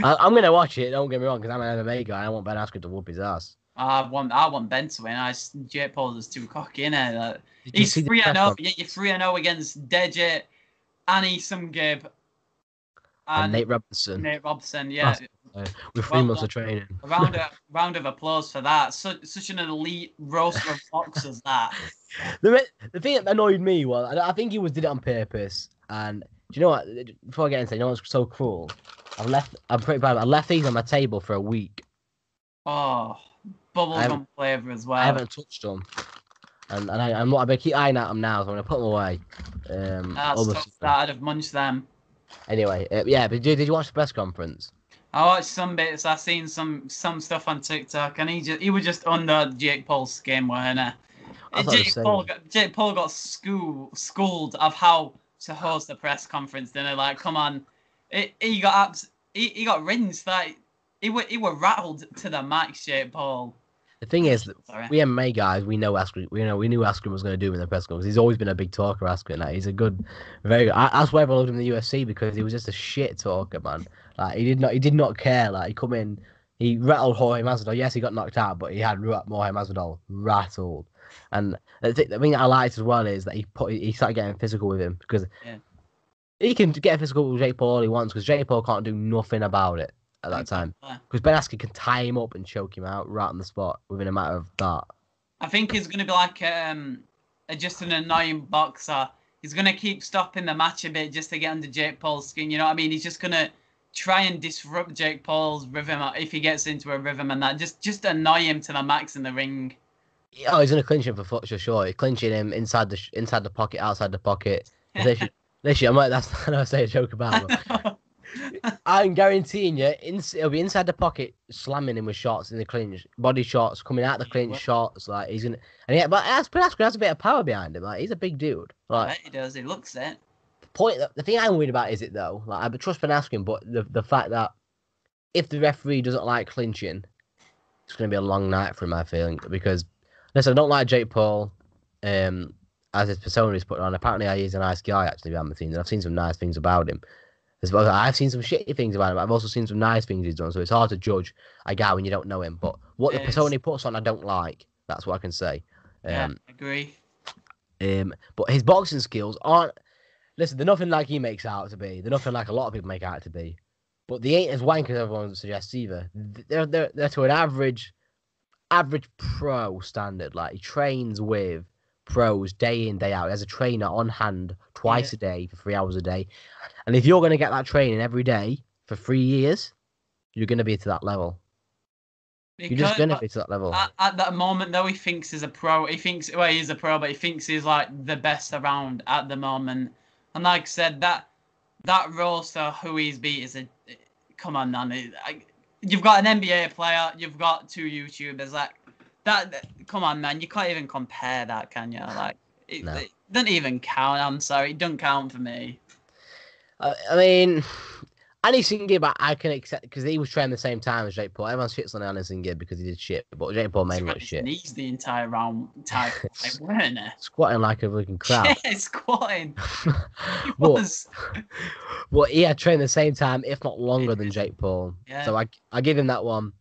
I, I'm gonna watch it. Don't get me wrong, because I'm an MMA guy. and I want Ben Askren to whoop his ass. I want I want Ben to win. I Jake Paul is too cocky, innit? Like, he's three and zero. Oh, yeah, you're three and zero against Deji, AnEsonGib, and and Nate Robinson Nate Robson. Yeah, with three Well months of training. a round of round of applause for that. Such such an elite roaster of boxers that. The, the thing that annoyed me was I, I think he was did it on purpose. And do you know what? Before I get into it, you know what's so cruel? I've left. I'm pretty bad. I left these on my table for a week. Oh, I bubblegum flavor as well. I haven't touched them. and and I, I'm not. I keep eyeing at them now, so I'm gonna put them away. Um, That's tough. That I'd have munched them. Anyway, uh, yeah. But did, did you watch the press conference? I watched some bits. I seen some some stuff on TikTok, and he just he was just under Jake Paul's skin, weren't he? I Jake. Paul, got, Jake Paul got school, schooled of how to host a press conference. Then they're like, "Come on," he, he got abs- he, he got rinsed. Like he were he were rattled to the max. Jake Paul. The thing is, Sorry. we MMA guys, we know Askren. We know we knew Askren was going to do in the press conference. He's always been a big talker, Askren. Like, he's a good, very good. I, that's why everyone loved him in the UFC because he was just a shit talker, man. Like he did not, he did not care. Like he come in, he rattled Jorge Masvidal. Yes, he got knocked out, but he had Jorge Masvidal rattled. And the, th- the thing that I liked as well is that he put, he started getting physical with him because Yeah. He can get physical with Jake Paul all he wants because Jake Paul can't do nothing about it at that time. Because Ben Askren can tie him up and choke him out right on the spot within a matter of that. I think he's gonna be like um just an annoying boxer. He's gonna keep stopping the match a bit just to get under Jake Paul's skin. You know what I mean? He's just gonna try and disrupt Jake Paul's rhythm if he gets into a rhythm and that. Just just annoy him to the max in the ring. Oh, he's gonna clinch him for for sure. He's clinching him inside the inside the pocket, outside the pocket. literally, I might that's I know I say a joke about. But I'm guaranteeing you, in, it'll be inside the pocket, slamming him with shots in the clinch, body shots coming out the clinch shots. Like he's gonna, and yeah, but that's has a bit of power behind him. Like he's a big dude. Like bet he does. He looks it. point, the thing I'm worried about is it though. Like I trust Ben Askren, but the the fact that if the referee doesn't like clinching, it's gonna be a long night for him. I feeling because listen, I don't like Jake Paul. Um, as his persona is put on. Apparently, he is a nice guy actually behind the scenes, and I've seen some nice things about him. As well, I've seen some shitty things about him. I've also seen some nice things he's done. So it's hard to judge a guy when you don't know him. But what the persona he puts on, I don't like. That's what I can say. Yeah, Um, agree. um, but his boxing skills aren't. Listen, they're nothing like he makes out to be. They're nothing like a lot of people make out to be. But they ain't as wank as everyone suggests either. They're they're they're to an average, average pro standard. Like he trains with pros day in day out. He has a trainer on hand twice a day for three hours a day. And if you're gonna get that training every day for three years, you're gonna be to that level. You're just Because- gonna be to that level. At, at that moment, though, he thinks he's a pro. He thinks, well, he's a pro, but he thinks he's like the best around at the moment. And like I said, that that roster, who he's beat, is a come on, man. It- I- You've got an NBA player. You've got two YouTubers. Like that. Come on, man. You can't even compare that, can you? Like it, No. it doesn't even count. I'm sorry, it doesn't count for me. I, I mean, AnEsonGib, I, I can accept because he was trained the same time as Jake Paul. Everyone shits on AnEsonGib because he did shit, but Jake Paul made He's him got look his shit. knees the entire round, entire fight, weren't? Squatting like a fucking crab. Yeah, squatting. He was. but he had trained the same time, if not longer, than Jake Paul. Yeah. So I, I give him that one.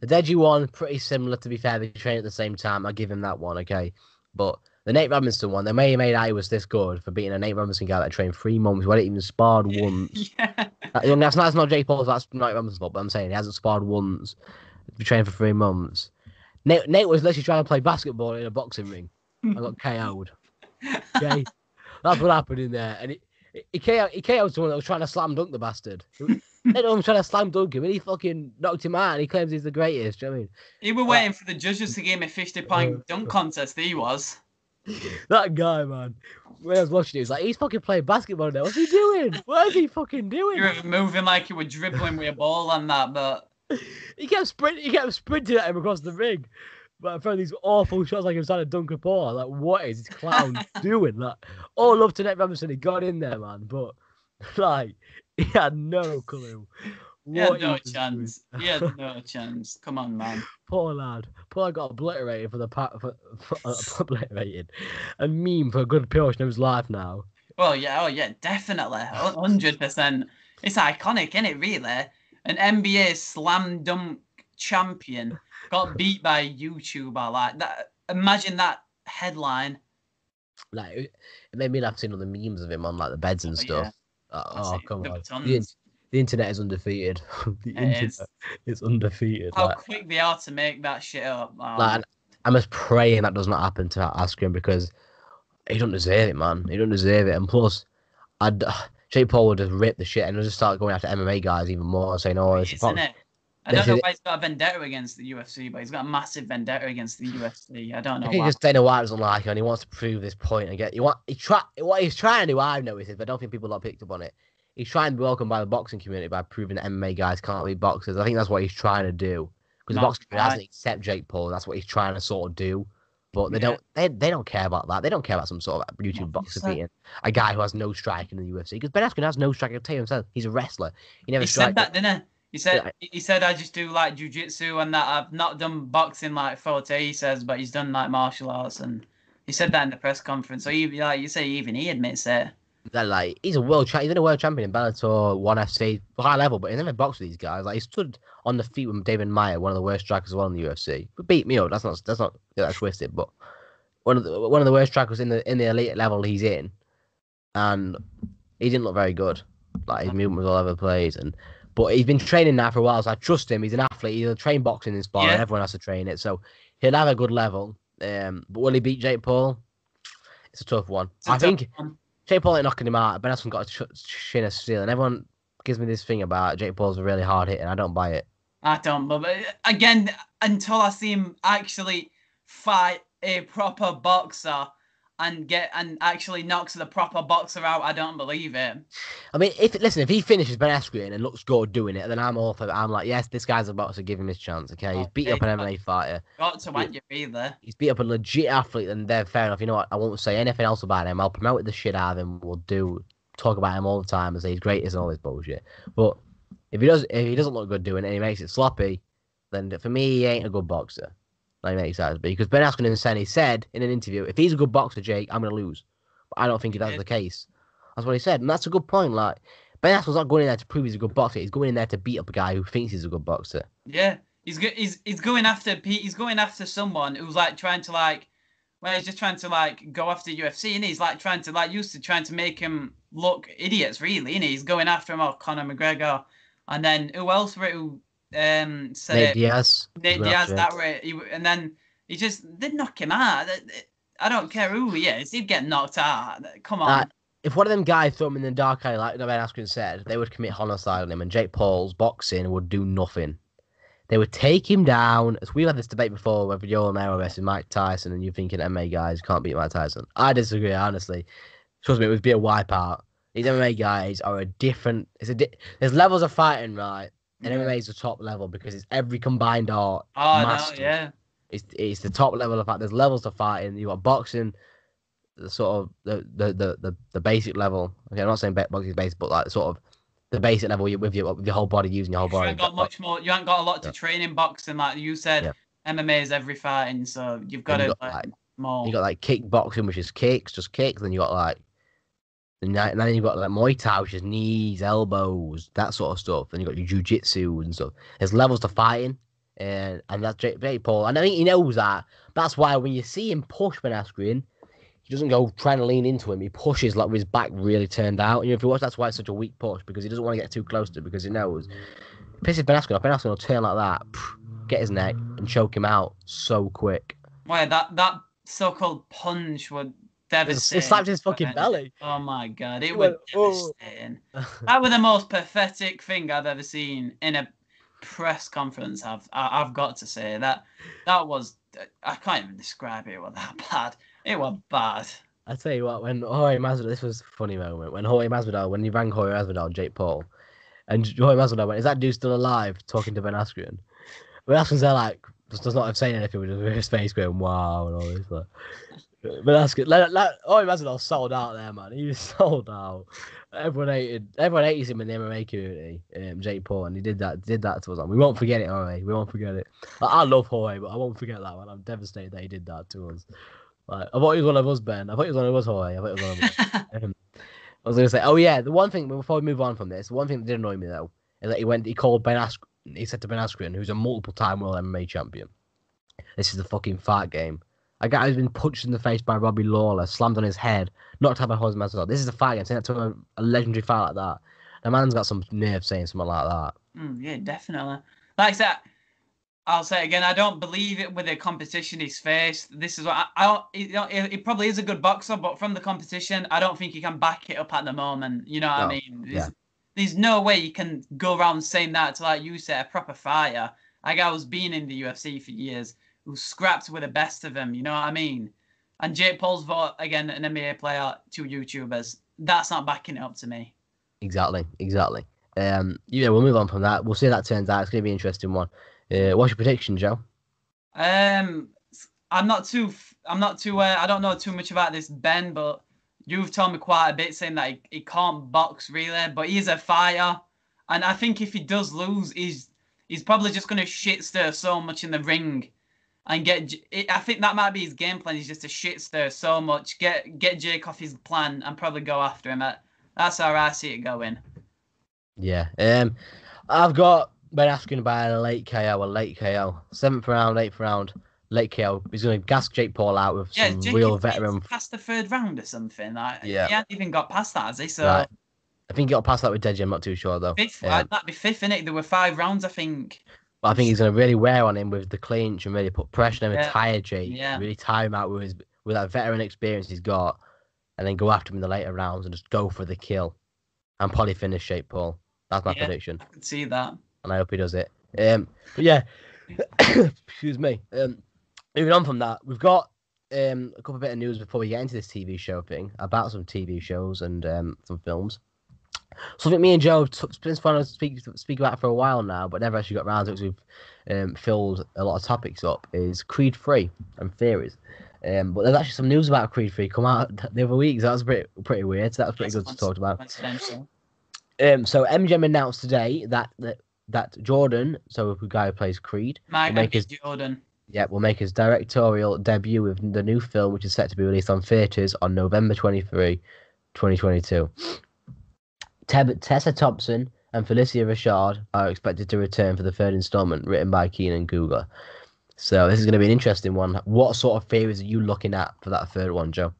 The Deji one, pretty similar to be fair. They trained at the same time. I give him that one, okay. But the Nate Robinson one, they may have made I was this good for beating a Nate Robinson guy that trained three months, who hadn't even sparred once. Yeah. That- that's, not, that's not Jake Paul's, that's Nate Robinson's fault, but I'm saying he hasn't sparred once. Been training for three months. Nate, Nate was literally trying to play basketball in a boxing ring. I got KO'd. Okay? that's what happened in there. And he, he, KO'd, he KO'd someone that was trying to slam dunk the bastard. Was trying to slam dunk him, and he fucking knocked him out, and he claims he's the greatest. Do you know what I mean? He were waiting for the judges to give him a 50 point dunk contest. He was. That guy, man. When I was watching it, he was like, he's fucking playing basketball now. What's he doing? What is he fucking doing? You were moving like you were dribbling with a ball and that, but He kept sprinting. He kept sprinting at him across the ring, but I found these awful shots like he was trying to dunk a ball. Like, what is this clown doing? Like, all love to Nate Robinson. He got in there, man, but like, he had no clue. he had no doing. chance. He had no chance. Come on, man. Poor lad. Poor lad got obliterated for the part for, for, uh, obliterated, a meme for a good portion of his life now. Well, yeah, oh yeah, definitely, hundred percent. It's iconic, isn't it? Really, an NBA slam dunk champion got beat by a YouTuber like that. Imagine that headline. Like, it it made me laugh seeing all the memes of him on like the beds and Oh, stuff. yeah. Oh it, come were on! The, the internet is undefeated. the It internet is. is undefeated. How like- quick they are to make that shit up. Oh, Like, I'm just praying that does not happen to Askren because he don't deserve it, man. He don't deserve it. And plus, I'd Jake Paul would just rip the shit and just start going after MMA guys even more, saying, "Oh, it's isn't it? I don't know why he's got a vendetta against the UFC, but he's got a massive vendetta against the UFC. I don't know I think why. just Dana White doesn't like him and he wants to prove this point and get you want he try what he's trying to do I've noticed but I don't think people have picked up on it. He's trying to be welcomed by the boxing community by proving that MMA guys can't be boxers. I think that's what he's trying to do. Because the boxing community doesn't accept Jake Paul, that's what he's trying to sort of do. But they Yeah. don't they, they don't care about that. They don't care about some sort of YouTube boxer beating a guy who has no strike in the UFC. Because Ben Askren has no strike. I'll tell you himself, he's a wrestler. He never He strikes. said that, didn't he? He said Yeah. he said I just do like jujitsu and that I've not done boxing like Forte. He says, but he's done like martial arts and he said that in the press conference. So he, like you say, even he admits it. that like he's a world champ. He's been a world champion in Bellator, one FC, high level, but he never boxed with these guys. Like he stood on the feet with Demian Maia, one of the worst strikers well in the UFC. But beat me up. That's not that's not get that twisted. But one of the one of the worst strikers in the in the elite level he's in, and he didn't look very good. Like his movement was all over the place, and but he's been training now for a while, so I trust him. He's an athlete. He'll train boxing in sparring. Yeah. Everyone has to train it, so he'll have a good level. Um, but will he beat Jake Paul? It's a tough one. A I tough think one. Jake Paul ain't knocking him out. Ben Askren got a ch- shin of steel, and everyone gives me this thing about Jake Paul's a really hard hitting. And i don't buy it. I don't. But again, until I see him actually fight a proper boxer and get and actually knocks the proper boxer out, I don't believe it. I mean, if listen, if he finishes Ben Askren and looks good doing it, then I'm all for. It. I'm like, yes, this guy's a boxer. give him his chance. Okay, he's oh, beat up an. MMA fighter. Got to want you either. He's beat up a legit athlete, and then fair enough. You know what? I won't say anything else about him. I'll promote the shit out of him. We'll do talk about him all the time and say he's greatest and all this bullshit. But if he does, if he doesn't look good doing it, and he makes it sloppy, then for me, he ain't a good boxer. He makes to. Because Ben Askren and Senny said in an interview, if he's a good boxer, Jake, I'm gonna lose. But I don't think that's Yeah. the case. That's what he said, and that's a good point. Like Ben Askren's not going in there to prove he's a good boxer. He's going in there to beat up a guy who thinks he's a good boxer. Yeah, he's go- he's he's going after he's going after someone who's like trying to like, well, he's just trying to like go after UFC, and he's like trying to like used to trying to make him look idiots, really, and he's going after him, or Conor McGregor, and then who else were who um said Nate it? Diaz. Nate Diaz, that way, he, and then he just did knock him out. I don't care who he is, he'd get knocked out. Come on. Uh, if one of them guys threw him in the dark alley, like Ben Askren said, they would commit homicide on him, and Jake Paul's boxing would do nothing. They would take him down. As we've had this debate before, whether you're Romero versus Mike Tyson, and you're thinking MMA guys can't beat Mike Tyson. I disagree, honestly. Trust me, it would be a wipeout. These MMA guys are a different. It's a di- there's levels of fighting, right? And Yeah. MMA is the top level because it's every combined art. oh mastered. no, yeah. It's it's the top level of fact. There's levels to fighting. You got boxing, the sort of the the the the, the basic level. Okay, I'm not saying boxing is basic, but like sort of the basic level you- with your with your whole body using your whole You body. haven't got much more. You haven't got a lot to Yeah. train in boxing, like you said. Yeah. MMA is every fighting, so you've got to got, learn like- more. You got like kickboxing, which is kicks, just kicks. Then you got like, and then and then you got like Muay Thai, which is knees, elbows, that sort of stuff. Then you got your jiu-jitsu and stuff. There's levels to fighting, and and that's Jake Paul. And I think he knows that. That's why when you see him push Ben Askren, he doesn't go trying to lean into him. He pushes like with his back really turned out. And if you watch, that's why it's such a weak push because he doesn't want to get too close to it because he knows. Pisses Ben Askren off. Askren will turn like that, get his neck and choke him out so quick. Why that that so-called punch would It slapped his fucking belly. Oh my god, it was went, "Oh." devastating. That was the most pathetic thing I've ever seen in a press conference. I've I- I've got to say that that was I can't even describe it. It was that bad. It was bad. I tell you what, when Jorge Masvidal, this was a funny moment when Jorge Masvidal, when he rang Jorge Masvidal, Jake Paul, and Jorge Masvidal went, "Is that dude still alive?" Talking to Ben Askren. Ben Askren's there like does not have saying anything with his face going wow and all this. Like. Ben Askren, like, like, Jorge Masvidal sold out there, man. He was sold out. Everyone hated, everyone hates him in the MMA community. Um, Jake Paul, and he did that, did that to us. We won't forget it, Jorge. We won't forget it. Like, I love Jorge, but I won't forget that one. I'm devastated that he did that to us. Like, I thought he was one of us, Ben. I thought he was one of us, Jorge. I thought he was one of us. Um, I was gonna say, oh yeah, the one thing before we move on from this, the one thing that did annoy me though is that he went, he called Ben Askren, he said to Ben Askren, who's a multiple-time world MMA champion, "This is the fucking fight game." A guy who's been punched in the face by Robbie Lawler, slammed on his head, knocked out by Jose Masvidal. This is a fight game. Saying that to a, a legendary fight like that, the man's got some nerve saying something like that. Mm, yeah, definitely. Like I said, I'll say it again. I don't believe it with the competition he's faced. This is what I, I you know, he, he probably is a good boxer, but from the competition, I don't think he can back it up at the moment. You know what I No, mean? yeah. There's no way you can go around saying that to like you said a proper fighter. A guy who's been in the UFC for years, who scrapped with the best of them. You know what I mean? And Jake Paul's vote again, an NBA player, two YouTubers. That's not backing it up to me. Exactly, exactly. Um, yeah, we'll move on from that. We'll see how that turns out. It's gonna be an interesting one. Uh, what's your prediction, Joe? Um, I'm not too. I'm not too. Uh, I don't know too much about this Ben, but you've told me quite a bit saying that he, he can't box really, but he's a fighter, and I think if he does lose, he's he's probably just gonna shit stir so much in the ring, and get. I think that might be his game plan. He's just a shit stir so much, get get Jake off his plan, and probably go after him. Uh, that's how I see it going. Yeah. Um, I've got been asking about a late KO, a late KO, seventh round, eighth round, late KO. He's going to gas Jake Paul out with Yeah, some Jake real veteran. past the third round or something. Like, Yeah. he hasn't even got past that, has he? So Right. I think he got past that with Deji. I'm not too sure though. fifth, Yeah. that'd be fifth in it. There were five rounds, I think. But I think he's going to really wear on him with the clinch and really put pressure on him and tire Jake. Yeah. Really tire him out with his with that veteran experience he's got, and then go after him in the later rounds and just go for the kill, and probably finish Jake Paul. That's my Yeah. prediction, I could see that. and I hope he does it. Um, but yeah, excuse me. Um, moving on from that, we've got um a couple of bit of news before we get into this TV show thing about some TV shows and um some films. Something me and Joe have been trying to speak speak about for a while now, but never actually got round to it we've um, filled a lot of topics up. Is Creed Three and theories. Um, but there's actually some news about Creed Three come out the other week. So that was pretty pretty weird. So that was pretty That's good to talk about. Um, so MGM announced today that that, that Jordan, so the guy who plays Creed, Mike make his, Jordan. Yeah, will make his directorial debut with the new film, which is set to be released on theatres on November 23, 2022. Teb- Tessa Thompson and Phylicia Rashad are expected to return for the third installment, written by Keenan Coogler. So this is going to be an interesting one. What sort of theories are you looking at for that third one, Joe?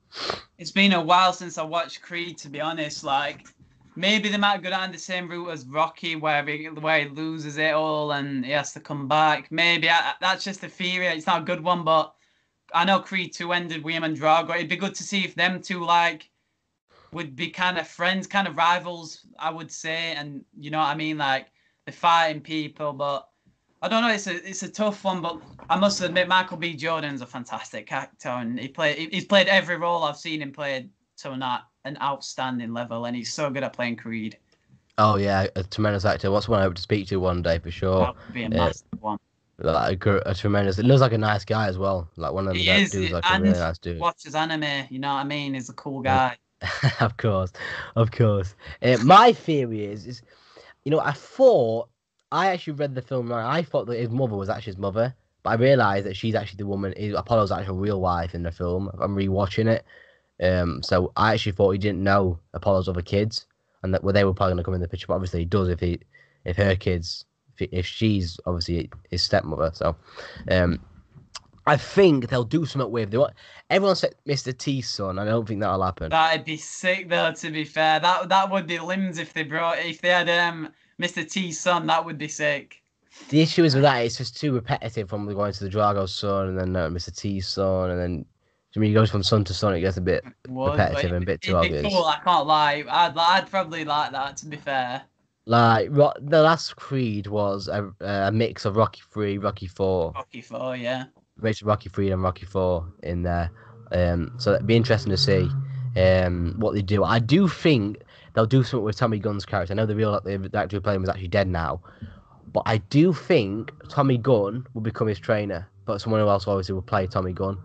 It's been a while since I watched Creed, to be honest. Like, maybe they might go down the same route as Rocky, where he, where he loses it all and he has to come back. Maybe I, that's just a theory. It's not a good one, but I know Creed 2 ended with him and Drago. It'd be good to see if them two, like, would be kind of friends, kind of rivals, I would say. And you know what I mean? Like, they're fighting people, but I don't know. It's a it's a tough one, but I must admit, Michael B. Jordan's a fantastic actor, and he played he's played every role I've seen him play to an an outstanding level, and he's so good at playing Creed. Oh yeah, a tremendous actor. What's one I to speak to one day for sure. that would be a yeah. massive one. Like a, a tremendous. It looks like a nice guy as well. Like one of them He guys is, dudes, like a really nice dude. Watches anime, you know what I mean? He's a cool guy. of course, of course. Uh, my theory is, is, you know, I thought I actually read the film right. I thought that his mother was actually his mother, but I realized that she's actually the woman. is- Apollo's actual real wife in the film. I'm rewatching it, um. So I actually thought he didn't know Apollo's other kids, and that well, they were probably gonna come in the picture. But obviously, he does if he, if her kids, if, if she's obviously his stepmother. So, um. I think they'll do something with they want everyone said Mr. T's son. I don't think that'll happen. That'd be sick though. To be fair, that that would be limbs if they brought if they had um Mr. T's son. That would be sick. The issue is with that, it's just too repetitive from going to the Drago's son and then uh, Mr. T's son, and then I mean, he goes from son to son, it gets a bit. Repetitive and a bit it'd too be obvious. Cool, I can't lie. I'd I'd probably like that. To be fair. Like, ro- the last Creed was a, a mix of Rocky 3, Rocky 4, Rocky Four, yeah. Mix Rocky 3 and Rocky 4 in there. Um, so it'd be interesting to see um, what they do. I do think they'll do something with Tommy Gunn's character. I know the real the actor who played him is actually dead now, but I do think Tommy Gunn will become his trainer, but someone else obviously will play Tommy Gunn.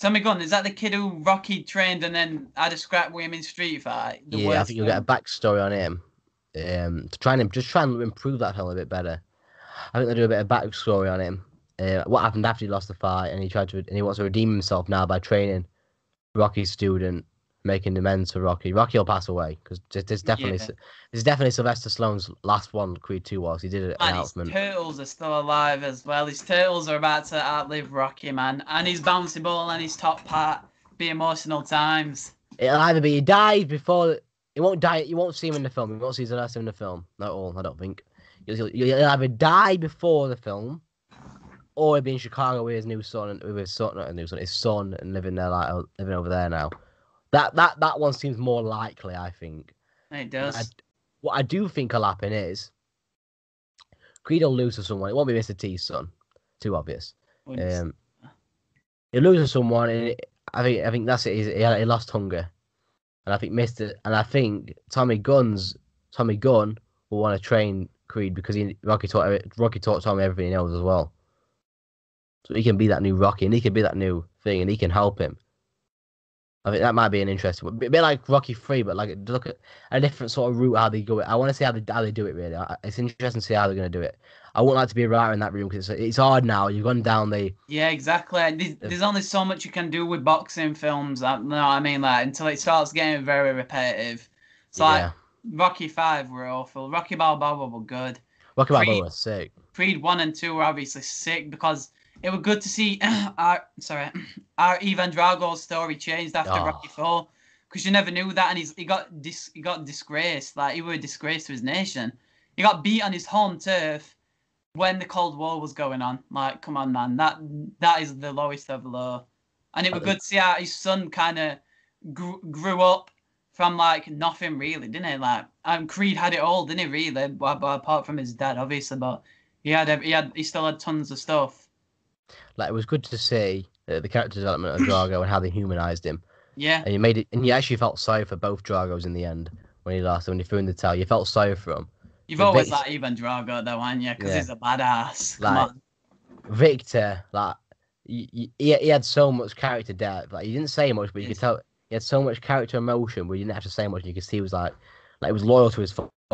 Tommy Gunn, is that the kid who Rocky trained and then had a scrap with him in Street Fight? Yeah, I think you'll get a backstory on him. Um, to try and just try and improve that film a bit better. I think they'll do a bit of backstory on him. Uh, what happened after he lost the fight, and he tried to, and he wants to redeem himself now by training Rocky's student, making amends for Rocky. Rocky will pass away because there's definitely Yeah. there's definitely Sylvester Stallone's last one. Creed Two was he did an Man, his turtles are still alive as well. His turtles are about to outlive Rocky, man. And his bouncy ball and his top part be emotional times. It'll either be he dies before. He won't die. You won't see him in the film. You won't see his last in the film. At all. I don't think. You'll, you'll, you'll either die before the film, or he'll be in Chicago with his new son and with his son, not a new son, his son, and living there like living over there now. That that that one seems more likely. I think. It does. I, what I do think will happen is Creed will lose to someone. It won't be Mr. T's son. Too obvious. Um, he loses to someone, and it, I think I think that's it. He, he lost hunger, and I think Mister and I think Tommy Gunn's Tommy Gunn will want to train Creed because he Rocky taught Rocky taught Tommy everything he knows as well. So he can be that new Rocky, and he can be that new thing, and he can help him. I think that might be an interesting, one. a bit like Rocky Three, but like look at a different sort of route how they go. It. I want to see how they how they do it. Really, it's interesting to see how they're going to do it. I wouldn't like to be a writer in that room because it's, it's hard now. You've gone down the Yeah, exactly. There's, there's only so much you can do with boxing films. You know I mean? Like until it starts getting very repetitive. So yeah. like Rocky Five were awful. Rocky Balboa were good. Rocky Creed- Balboa was sick. Creed One and Two were obviously sick because it was good to see our sorry our Ivan Drago's story changed after Oh. Rocky Four because you never knew that and he's he got dis, he got disgraced like he was a disgrace to his nation. He got beat on his home turf when the Cold War was going on. Like, come on, man, that that is the lowest of low. And it was good to see how his son kind of grew, grew up from like nothing really, didn't he? Like, um, Creed had it all, didn't he? Really, Well, but apart from his dad, obviously, but he had he had he still had tons of stuff. Like it was good to see uh, the character development of Drago and how they humanized him, Yeah, and you made it. And you actually felt sorry for both Dragos in the end when he lost. And when he threw in the towel, you felt sorry for him. you've the always Vic- liked Ivan Drago, though, aren't you? Because Yeah. he's a badass. Come Like, on. Victor, like y- he, he had so much character depth. Like he didn't say much, but you could tell he had so much character emotion. Where you didn't have to say much. And you could see he was like, like he was loyal to his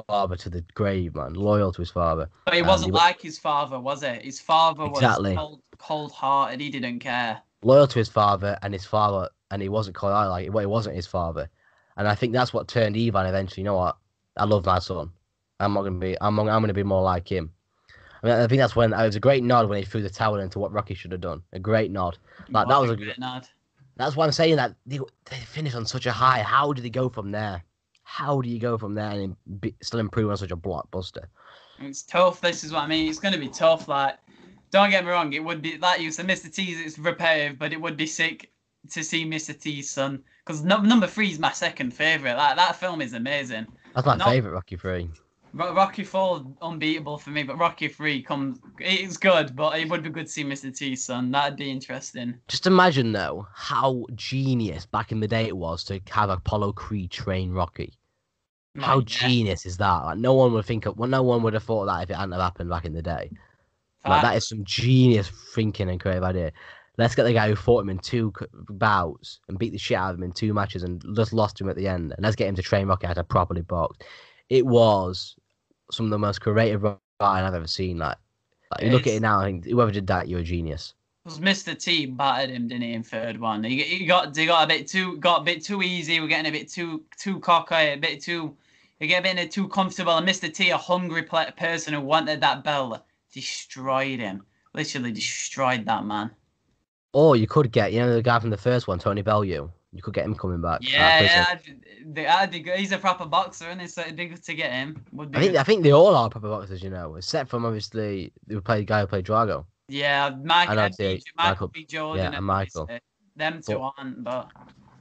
father to the grave, man. Loyal to his father. But he um, wasn't he like his father, was it? His father was Exactly. cold, cold-hearted. He didn't care. loyal to his father and his father and he wasn't called out like well he wasn't his father and i think that's what turned ivan eventually you know what i love my son i'm not gonna be i'm, I'm gonna be more like him I mean, I think that's when it was a great nod when he threw the towel into what Rocky should have done. A great nod. Like, that was a great nod. That's why I'm saying that they, they finished on such a high. How do they go from there? How do you go from there and be, still improve on such a blockbuster? It's tough. This is what I mean. It's going to be tough. Like, don't get me wrong. It would be like you said, Mr. T's. It's repetitive, but it would be sick to see Mr. T's son. Because no, number three is my second favorite. Like that film is amazing. That's my No. favorite Rocky Three. Ro- Rocky Four unbeatable for me, but Rocky Three comes. It's good, but it would be good to see Mr. T's son. That'd be interesting. Just imagine though how genius back in the day it was to have Apollo Creed train Rocky. Oh, how Like, genius is that? Like no one would think of. Well, no one would have thought that if it hadn't have happened back in the day. Like, that is some genius thinking and creative idea. Let's get the guy who fought him in two bouts and beat the shit out of him in two matches and just lost him at the end. And let's get him to train Rocky how to properly box. It was some of the most creative writing I've ever seen. Like, like you look at it now, I think whoever did that, you're a genius. Because Mr. T battered him, didn't he, in third one? He, he got he got a bit too got a bit too easy. We're getting a bit too too cocky, a bit too you get a bit too comfortable. And Mr. T, a hungry person who wanted that belt, destroyed him. Literally destroyed that man. Or you could get, you know, the guy from the first one, Tony Bellew. You could get him coming back. Yeah, yeah. Be. He's a proper boxer, and it's it'd be good to get him. Would be I think good. I think they all are proper boxers, you know, except from obviously the play guy who played Drago. yeah, Mike, and and Michael Michael- B. Jordan, and Michael. Them two But- aren't, but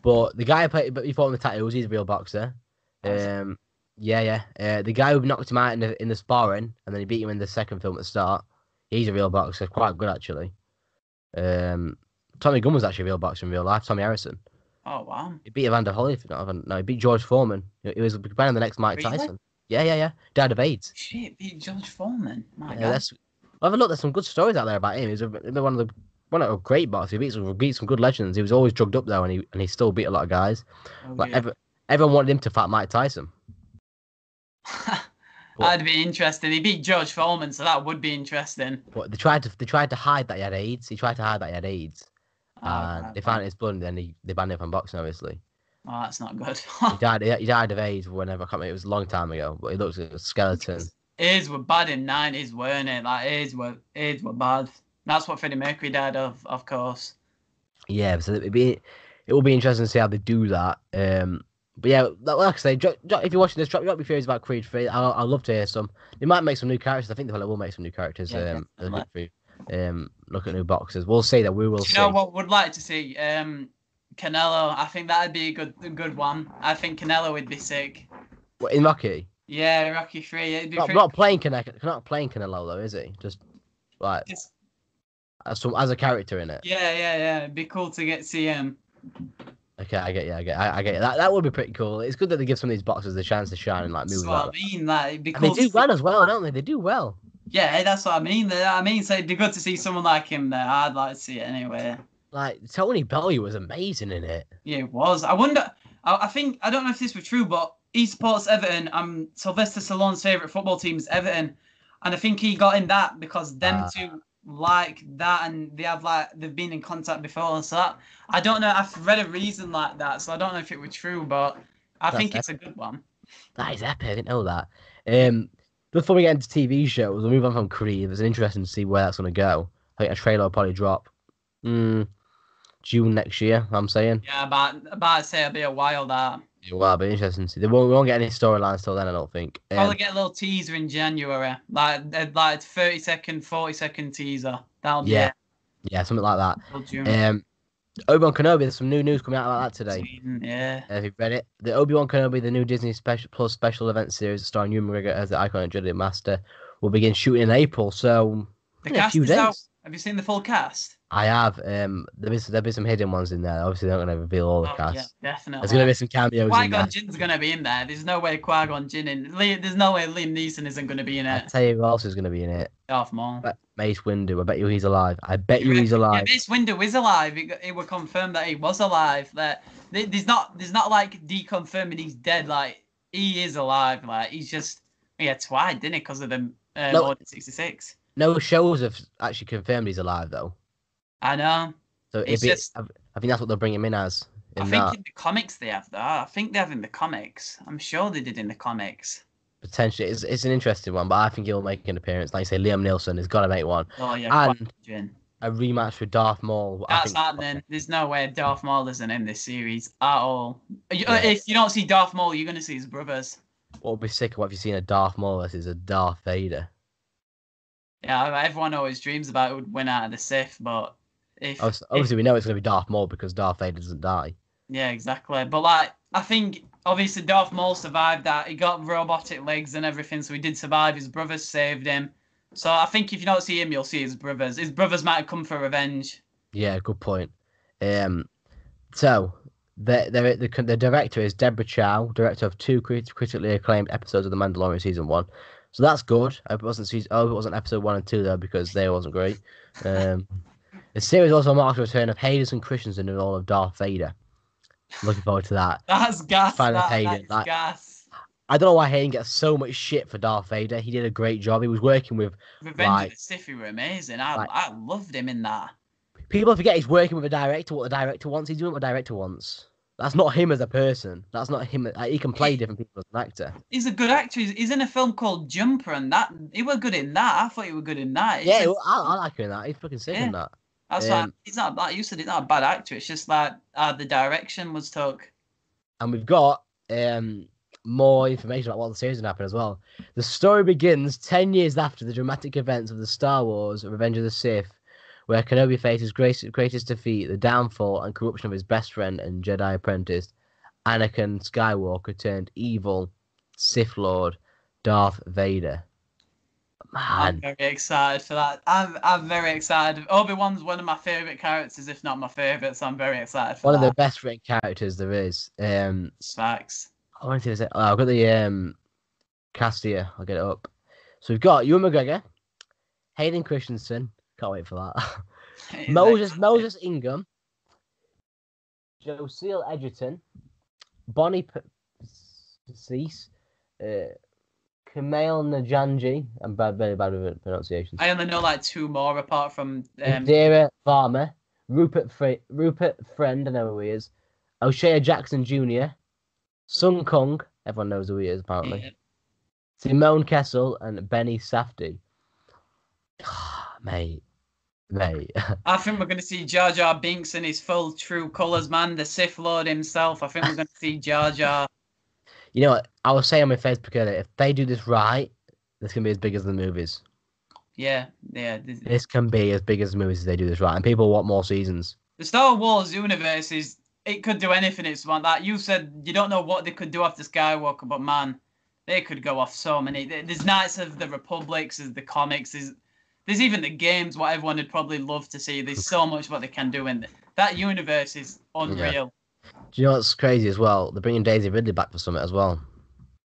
But the guy who played, but he fought in the tattoos, he's a real boxer. Oh? Um, yeah, yeah. Uh, the guy who knocked him out in the in the sparring, and then he beat him in the second film at the start. He's a real boxer, quite good actually. Um, Tommy Gunn was actually a real boxer in real life. Tommy Morrison. Oh wow. He beat Evander Holyfield. Not Evander, no, he beat George Foreman. He was planning the next Mike Really? Tyson. Yeah, yeah, yeah. Died of AIDS. Shit, beat George Foreman. My Yeah, God. that's. Have a look. There's some good stories out there about him. He's a, one of the one of the great boxers. He beat some, beat some good legends. He was always drugged up though, and he and he still beat a lot of guys. Oh, Like yeah. ever, everyone wanted him to fight Mike Tyson. That'd be interesting. He beat George Foreman, so that would be interesting. But they tried to they tried to hide that he had AIDS. He tried to hide that he had AIDS, Oh, and right, they found his blood. And then he, they banned him from boxing. Obviously, Oh, that's not good. he died. He, died of AIDS whenever. I can't remember. It was a long time ago. But he looks like a skeleton. AIDS were bad in nineties, weren't it? Like AIDS were AIDS were bad. That's what Freddie Mercury died of, of course. Yeah, so it'd be it will be interesting to see how they do that. Um, but yeah, like, I say, drop, drop, if you're watching this, drop, drop your theories about Creed Three. I'll, I'd love to hear some. They might make some new characters. I think they probably will make some new characters. Yeah, um, as we definitely. look um, look at new boxes. We'll see that. We will Do you see. know what would like to see? Um, Canelo. I think that'd be a good a good one. I think Canelo would be sick. What, in Rocky? Yeah, Rocky Three. It'd be Not, pretty not playing Canelo, not playing Canelo though, is he? Just like It's- as some as a character in it. Yeah, yeah, yeah. It'd be cool to get see him. Okay, I get you. I get. I, I get you. That that would be pretty cool. It's good that they give some of these boxers the chance to shine and like That's what like I that. mean. Like, And cool. they do see- well as well, don't they? They do well. Yeah, that's what I mean. I mean, so it'd be good to see someone like him there. I'd like to see it anyway. Like Tony Bellew was amazing in it. Yeah, it was. I wonder. I, I think I don't know if this was true, but he supports Everton. Um, Sylvester Stallone's favorite football team is Everton, and I think he got in that because them Ah. two like that, and they have like they've been in contact before. So that, I don't know. I've read a reason like that, so I don't know if it was true, but I think it's a good one. That is epic. I didn't know that. Um, before we get into TV shows, we'll move on from Creed. It's interesting to see where that's going to go. I think a trailer will probably drop mm, June next year. I'm saying. Yeah, about about to say it'll be a while that. It will be interesting to see. They won't, we won't get any storylines till then. I don't think. Um, Probably get a little teaser in January, like uh, like thirty second, forty second teaser. That'll be Yeah. it. yeah, something like that. Um, Obi Wan Kenobi. There's some new news coming out about that today. Yeah. Have you read it? The Obi Wan Kenobi, the new Disney special plus special event series starring Ewan McGregor as the iconic Jedi Master, will begin shooting in April. So The in a cast few is days. out. Have you seen the full cast? I have. Um, there is there'll be some hidden ones in there. Obviously, they're not going to reveal all the Oh, cast. yeah, definitely. There's going to be some cameos Qui. Gon Jinn's gonna be in there. There's no way Qui Gon Jinn in. Liam, there's no way Liam Neeson isn't gonna be in it. I tell you who else is going to be in it. Darth Maul. But Mace Windu. I bet you he's alive. I bet You he's alive. Yeah, Mace Windu is alive. It, it was confirmed that he was alive. That there- there's not there's not like deconfirming he's dead. Like he is alive. Like he's just yeah twice, didn't it? Because of the uh, No. Order 66. No shows have actually confirmed he's alive though. I know. So It's be, just- I, I think that's what they'll bring him in as. In I think that in the comics they have that. I think they have in the comics. I'm sure they did in the comics. potentially, it's, it's an interesting one, but I think he'll make an appearance. Like you say, Liam Neeson has got to make one. Oh yeah, And- A rematch with Darth Maul. That's think- happening. There's no way Darth Maul isn't in this series at all. Yeah. If you don't see Darth Maul, you're gonna see his brothers. What would be sick? Of what have you seen a Darth Maul versus a Darth Vader? Yeah, everyone always dreams about who would win out of the Sith, but if, Obviously, if- we know it's going to be Darth Maul because Darth Vader doesn't die. yeah, exactly. But like, I think obviously Darth Maul survived that. He got robotic legs and everything, so he did survive. His brothers saved him. So I think if you don't see him, you'll see his brothers. His brothers might have come for revenge. Yeah, good point. Um, so the the the, the director is Deborah Chow, director of two crit- critically acclaimed episodes of The Mandalorian season one. So that's good. I hope it wasn't season. Oh, it wasn't episode one and two though because they wasn't great. Um, the series also marks the return of Hayden Christensen in the role of Darth Vader. Looking forward to that. That's gas. Fan That, Hayden, that is like- gas. I don't know why Hayden gets so much shit for Darth Vader. He did a great job. He was working with Revenge like- of the Sith were amazing. I, like- I loved him in that. people forget he's working with a director. What the director wants, he's doing what the director wants. That's not him as a person. That's not him. like, He can play different people as an actor. He's a good actor. He's, he's in a film called Jumper, and that he was good in that. I thought he was good in that. It's Yeah, well, I, I like him in that. He's fucking sick in that. That's why um, he's not. Like you said, he's not a bad actor. It's just like uh, the direction was took. And we've got um more information about what the series will happen as well. The story begins ten years after the dramatic events of the Star Wars: Revenge of the Sith, where Kenobi faces greatest, greatest defeat, the downfall and corruption of his best friend and Jedi apprentice, Anakin Skywalker turned evil Sith Lord Darth Vader. I'm very excited for that. I'm I'm very excited. Obi Wan's one of my favorite characters, if not my favorite. So I'm very excited for that. one of the best written characters there is. Um, Facts. I wanted to say, oh, I've got the um cast here. I'll get it up. So we've got Ewan McGregor, Hayden Christensen. Can't wait for that. Moses excited. Moses Ingram, Joel Edgerton, Bonnie P- Cease, uh, Kumail Najanji. I'm bad, very bad with pronunciations. I only know like two more apart from um, Indira Varma, Rupert Fre- Rupert Friend, I know who he is. O'Shea Jackson Jr., Sung Kang, everyone knows who he is apparently. yeah. Simone Kessel and Benny Safdie. mate, mate. I think we're going to see Jar Jar Binks in his full true colours, man. The Sith Lord himself. I think we're going to see Jar Jar. You know what? I was saying on my Facebook earlier, if they do this right, this can be as big as the movies. Yeah, yeah. The, This can be as big as the movies if they do this right, and people want more seasons. the Star Wars universe is. It could do anything it's want. That you said you don't know what they could do after Skywalker, but man, they could go off so many. There's Knights of the Republics, there's the comics, there's there's even the games. What everyone would probably love to see. There's so much what they can do in th- that universe is unreal. Do you know what's crazy as well? They're bringing Daisy Ridley back for Summit as well.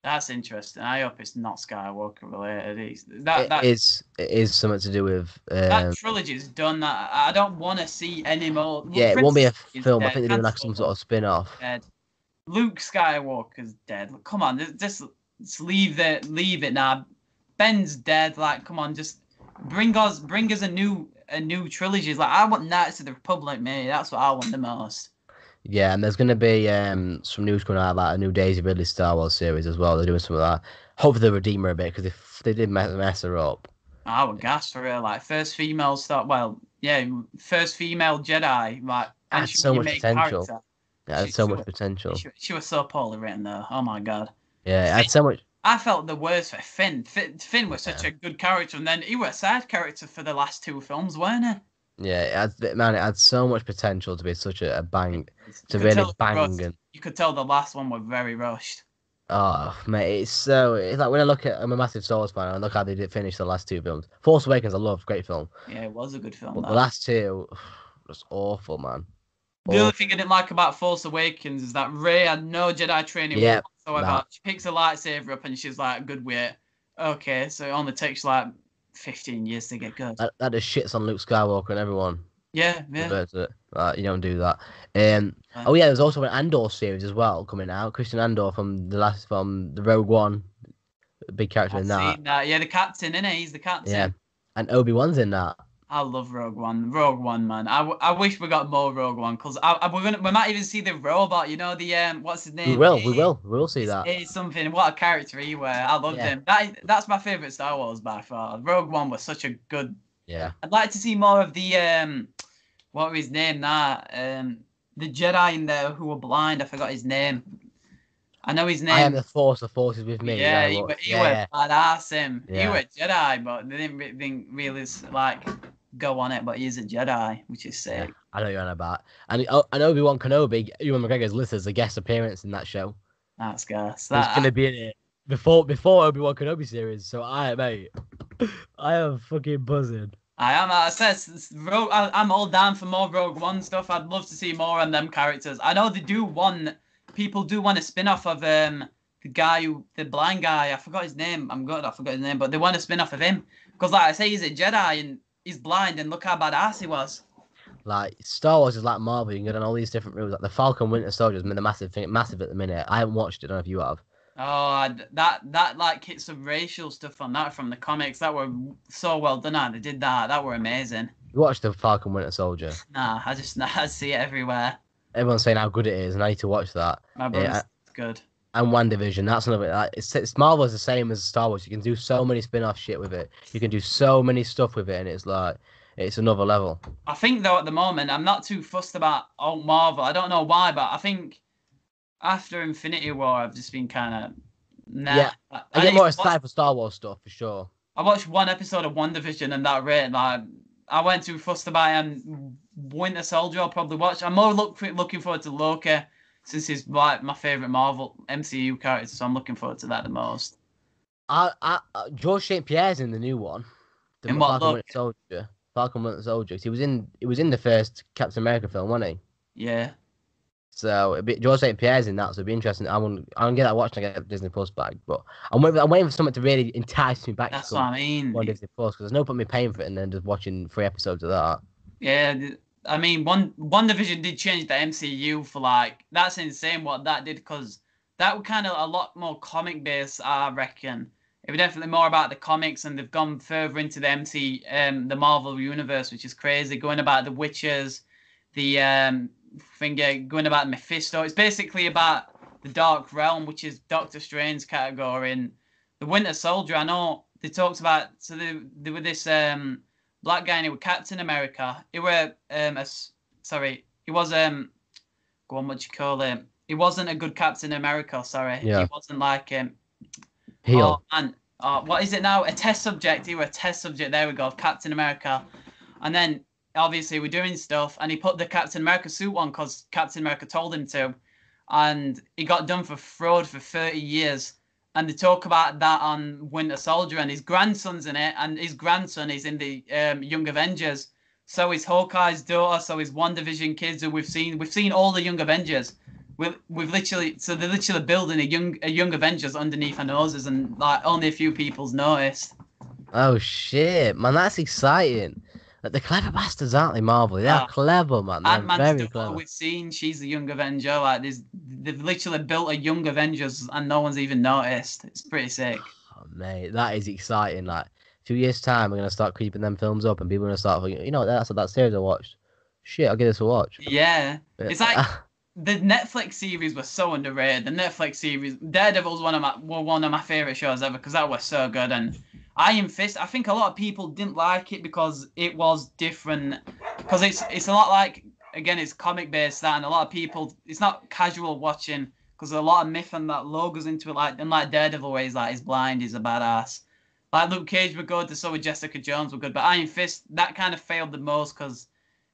That's interesting. I hope it's not Skywalker related. It's, that It that is it is something to do with um, that trilogy is done. I, I don't want to see any more. yeah, it won't be a film. I think they're doing like some sort of spin off. dead. Luke Skywalker's dead. Come on, just- just, just leave the leave it now. Ben's dead. Like, come on, just bring us bring us a new a new trilogy. Like, I want Knights of the Republic, mate. That's what I want the most. Yeah, and there's gonna be um some news coming out about a new Daisy Ridley Star Wars series as well. They're doing some of that. Hopefully they redeem her a bit because if they did mess, mess her up, I would gas for her. Like, first female star. Well, yeah, first female Jedi. Like, and she so much potential. character. She- so she much was- potential. She, she was so poorly written though. Oh my god. Yeah, it had so much. I felt the worst for Finn. Finn, Finn was such a good character, and then he was a side character for the last two films, weren't he? Yeah, it man, it had so much potential to be such a, a bang, to really bang and You could tell the last one was very rushed. Oh mate, it's so it's like when I look at I'm a massive Star Wars fan and I look how they did finish the last two films. Force Awakens I love, great film. Yeah, it was a good film. But that. the last two was awful, man. The Awful. thing I didn't like about Force Awakens is that Rey had no Jedi training Yeah, whatsoever. that. She picks a lightsaber up and she's like, good with it. Okay, so it only takes like 15 years to get good. That, that just shits on Luke Skywalker and everyone. Yeah, yeah. it. Like, you don't do that. Um, Yeah. oh yeah, there's also an Andor series as well coming out. Cassian Andor from the last from the Rogue One, a big character I've in that. seen that. Yeah, the captain, innit? He's the captain. Yeah, and Obi Wan's in that. I love Rogue One. Rogue One, man. I, w- I wish we got more Rogue One because I, I, we're gonna we might even see the robot. You know the um what's his name? We will, we will, we will see that. it's something. What a character he were. I loved Yeah. him. That that's my favorite Star Wars by far. Rogue One was such a good. Yeah, I'd like to see more of the um, what was his name? Now um, the Jedi in there who were blind. I forgot his name. I know his name. I am the Force. The Force is with me. Yeah, he, he yeah, were badass him. He Yeah. were Jedi, but they didn't, didn't really like go on it. But he's a Jedi, which is yeah. sick. I know you're on about. And oh, and Obi Wan Kenobi, Ewan McGregor's listed as a guest appearance in that show. That's gas. He's gonna be in it before before Obi Wan Kenobi series. So I mate, I am fucking buzzing. I am. I said s- s- Rogue, I, I'm all down for more Rogue One stuff. I'd love to see more on them characters. I know they do want people do want a spin off of um the guy who the blind guy. I forgot his name. I'm good. I forgot his name, but they want a spin off of him because, like I say, he's a Jedi and he's blind, and look how badass he was. Like Star Wars is like Marvel. You can go down all these different routes. Like the Falcon Winter Soldier has been a massive thing, massive at the minute. I haven't watched it. I don't know if you have. Oh, that that like hit some racial stuff on that from the comics. That were so well done. How they did that. That were amazing. You watched the Falcon Winter Soldier. Nah, I just I see it everywhere. Everyone's saying how good it is, and I need to watch that. My brother's I- good. And WandaVision. That's another. Like, it's, it's Marvel is the same as Star Wars. You can do so many spin-off shit with it. You can do so many stuff with it, and it's like it's another level. I think though at the moment I'm not too fussed about old Marvel. I don't know why, but I think after Infinity War I've just been kind of nah. Yeah, I, I get more excited for Star Wars stuff for sure. I watched one episode of WandaVision and that rate like I went too fussed about it and Winter Soldier I'll probably watch. I'm more look, looking forward to Loki since he's like my favorite Marvel MCU character, so I'm looking forward to that the most. I, I, uh, George St. Pierre's in the new one. The In what Falcon? Winter Soldier. Falcon Winter Soldier. He was in. He was in the first Captain America film, wasn't he? Yeah. So it'd be, George St. Pierre's in that, so it'd be interesting. I want. I'm gonna get that watched I get Disney Plus back. But I'm waiting. I'm waiting for something to really entice me back That's to what I mean. on Disney Plus because there's no point me paying for it and then just watching three episodes of that. Yeah, I mean, one WandaVision did change the MCU for like that's insane what that did because that was kind of a lot more comic based. I reckon it was definitely more about the comics, and they've gone further into the MC, um, the Marvel universe, which is crazy. Going about the witches, the um, uh, going about Mephisto. It's basically about the Dark Realm, which is Doctor Strange category, and the Winter Soldier. I know they talked about so they they were this um black guy and he was Captain America. He were um a sorry, he was um go on what you call him. He wasn't a good Captain America, sorry. Yeah. He wasn't like um Heel. Oh, man. Oh, what is it now? A test subject. He was a test subject. There we go. Captain America. And then obviously we're doing stuff and he put the Captain America suit on because Captain America told him to. And he got done for fraud for 30 years. And they talk about that on Winter Soldier, and his grandson's in it, and his grandson is in the um, Young Avengers. So is Hawkeye's daughter, so is WandaVision kids who we've seen. We've seen all the Young Avengers. We've, we've literally so they're literally building a young a Young Avengers underneath our noses, and like only a few people's noticed. Oh shit, man, that's exciting. They're clever bastards, aren't they, Marvel? They are Ah. clever, man. They're Ant Man's very clever. we've seen, she's the Young Avenger. Like they've literally built a Young Avengers, and no one's even noticed. It's pretty sick. Oh, mate, that is exciting. Like, a few years' time, we're going to start creeping them films up, and people are going to start thinking, you know, that's that series I watched. Shit, I'll give this a watch. Yeah, it's like the Netflix series was so underrated. The Netflix series, Daredevil's one of my well, one of my favorite shows ever because that was so good. And Iron Fist, I think a lot of people didn't like it because it was different. Because it's it's a lot like again, it's comic based that, and a lot of people, it's not casual watching because a lot of myth and that logos into it. Like and like Daredevil, where he's like he's blind, he's a badass. Like Luke Cage were good, so with Jessica Jones were good, but Iron Fist that kind of failed the most because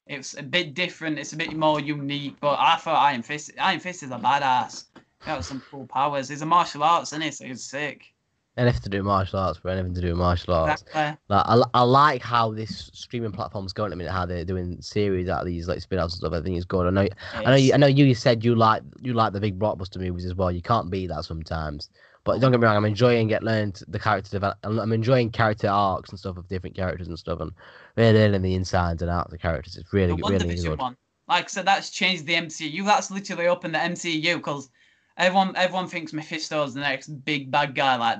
it's a bit different. It's a bit more unique. But I thought Iron Fist, Iron Fist is a badass. Got some cool powers. He's a martial arts, isn't he? So he's sick. Anything to do with martial arts, bro. Anything to do with martial arts. Exactly. Like, I, I like how this streaming platform's going at the minute, how they're doing series out of these like spin-offs and stuff. I think it's good. I know, I know, you, I know. You said you like you like the big blockbuster movies as well. You can't beat that sometimes. But don't get me wrong, I'm enjoying get learned the character develop. I'm enjoying character arcs and stuff of different characters and stuff, and really learning the insides and outs of the characters. It's really, the really good. one. Like I said, that's changed the MCU. That's literally opened the MCU because everyone everyone thinks Mephisto's the next big bad guy, like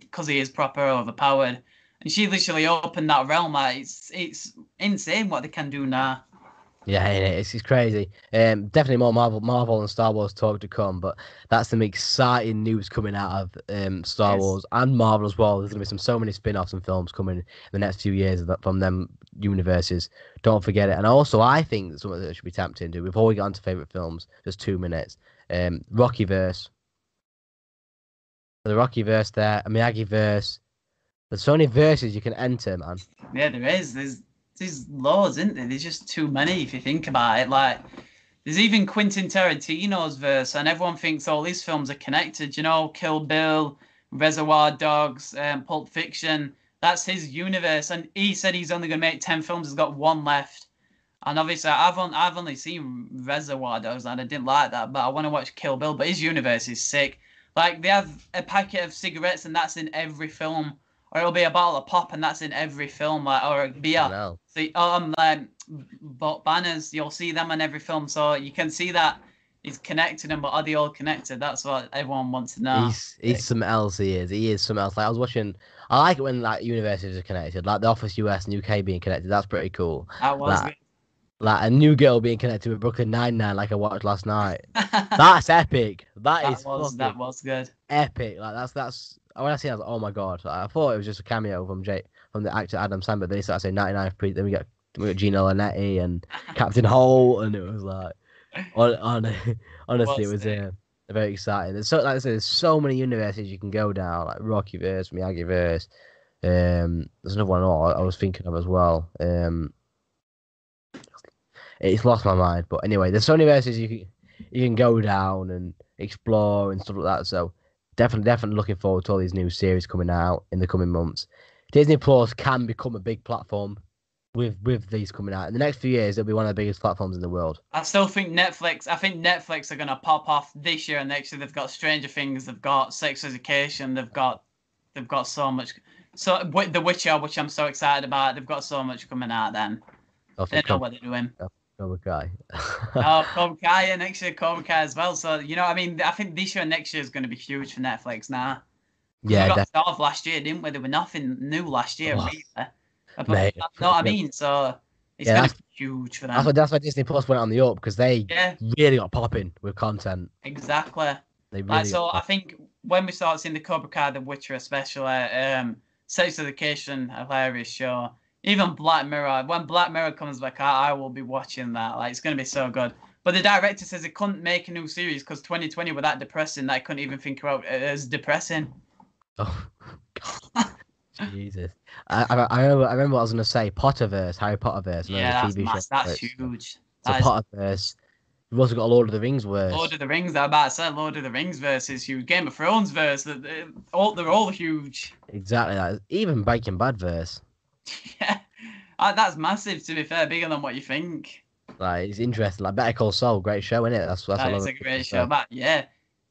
because he is proper overpowered. And she literally opened that realm. Like it's it's insane what they can do now. Yeah, it is. It's, it's crazy. Um, definitely more Marvel, Marvel and Star Wars talk to come, but that's some exciting news coming out of um, Star Yes. Wars and Marvel as well. There's gonna be some so many spin-offs and films coming in the next few years that from them universes. Don't forget it. And also, I think something that should be tapped into before we get on to favorite films. Just two minutes. Um, Rocky verse. The Rocky verse there, a Miyagi verse. There's so many verses you can enter, man. Yeah, there is. There's there's loads, isn't there? There's just too many if you think about it. Like there's even Quentin Tarantino's verse, and everyone thinks all these films are connected. You know, Kill Bill, Reservoir Dogs, um, Pulp Fiction. That's his universe, and he said he's only gonna make ten films. He's got one left. And obviously, I've on, I've only seen Reservoir Dogs, and I didn't like that. But I want to watch Kill Bill. But his universe is sick. Like they have a packet of cigarettes, and that's in every film or it'll be a bottle of pop and that's in every film like or a beer see um like but banners you'll see them in every film so you can see that he's connected them but are they all connected that's what everyone wants to know He's he's something else. He is. He is something else. Like I was watching. I like it when like universities are connected, like the Office US and UK being connected. That's pretty cool. that was Like, like a new girl being connected with Brooklyn Nine Nine, like I watched last night. That's epic. that is was that was good epic. Like that's that's when I see, it, I was like, oh my god. Like, I thought it was just a cameo from Jay from the actor Adam Sandler. Then he started saying 99 pre. Then we got we got Gina Linetti and Captain Holt, and it was like, on, on, honestly, it Was was it? uh, very exciting. There's so like I said, there's so many universes you can go down, like Rocky verse, Rockyverse, Miyagiverse. Um, there's another one I I was thinking of as well. Um, it's lost my mind, but anyway, there's so many universes you can you can go down and explore and stuff like that. So definitely, definitely looking forward to all these new series coming out in the coming months. Disney Plus can become a big platform with with these coming out in the next few years. It'll be one of the biggest platforms in the world. I still think Netflix. I think Netflix are gonna pop off this year and next year. They've got Stranger Things. They've got Sex Education. They've got, they've got so much. So The Witcher, which I'm so excited about. They've got so much coming out. Then they know what they're doing. Cobra Kai. oh, Cobra Kai, yeah, next year Cobra Kai as well. So you know, I mean, I think this year and next year is going to be huge for Netflix now. we yeah, got def- starved last year, didn't we? There were nothing new last year, Oh, really. Mate, know what I mean? So it's Yeah, going that's- to be huge for them. that's why that's why Disney Plus went on the up because they yeah, really got popping with content. exactly. They really Like, so got I think when we start seeing the Cobra Kai, The Witcher, especially, um, Sex Education, hilarious show. Even Black Mirror. When Black Mirror comes back out, I will be watching that. Like, it's gonna be so good. But the director says he couldn't make a new series because 2020 were that depressing that I couldn't even think about it as depressing. Oh, God. Jesus. I, I, I remember I remember what I was gonna say. Potterverse, Harry Potterverse. yeah, that's, TV mass- that's It's- huge. That Potterverse, We've also got a Lord of the Rings verse. Lord of the Rings. I'm about to say Lord of the Rings versus huge. Game of Thrones verse. That they- all they're all huge. Exactly that. Even Breaking Bad verse. yeah, Uh, that's massive. To be fair, bigger than what you think. Like it's interesting. Like Better Call Saul, great show, isn't it? That's that's That what is I a great show. But yeah,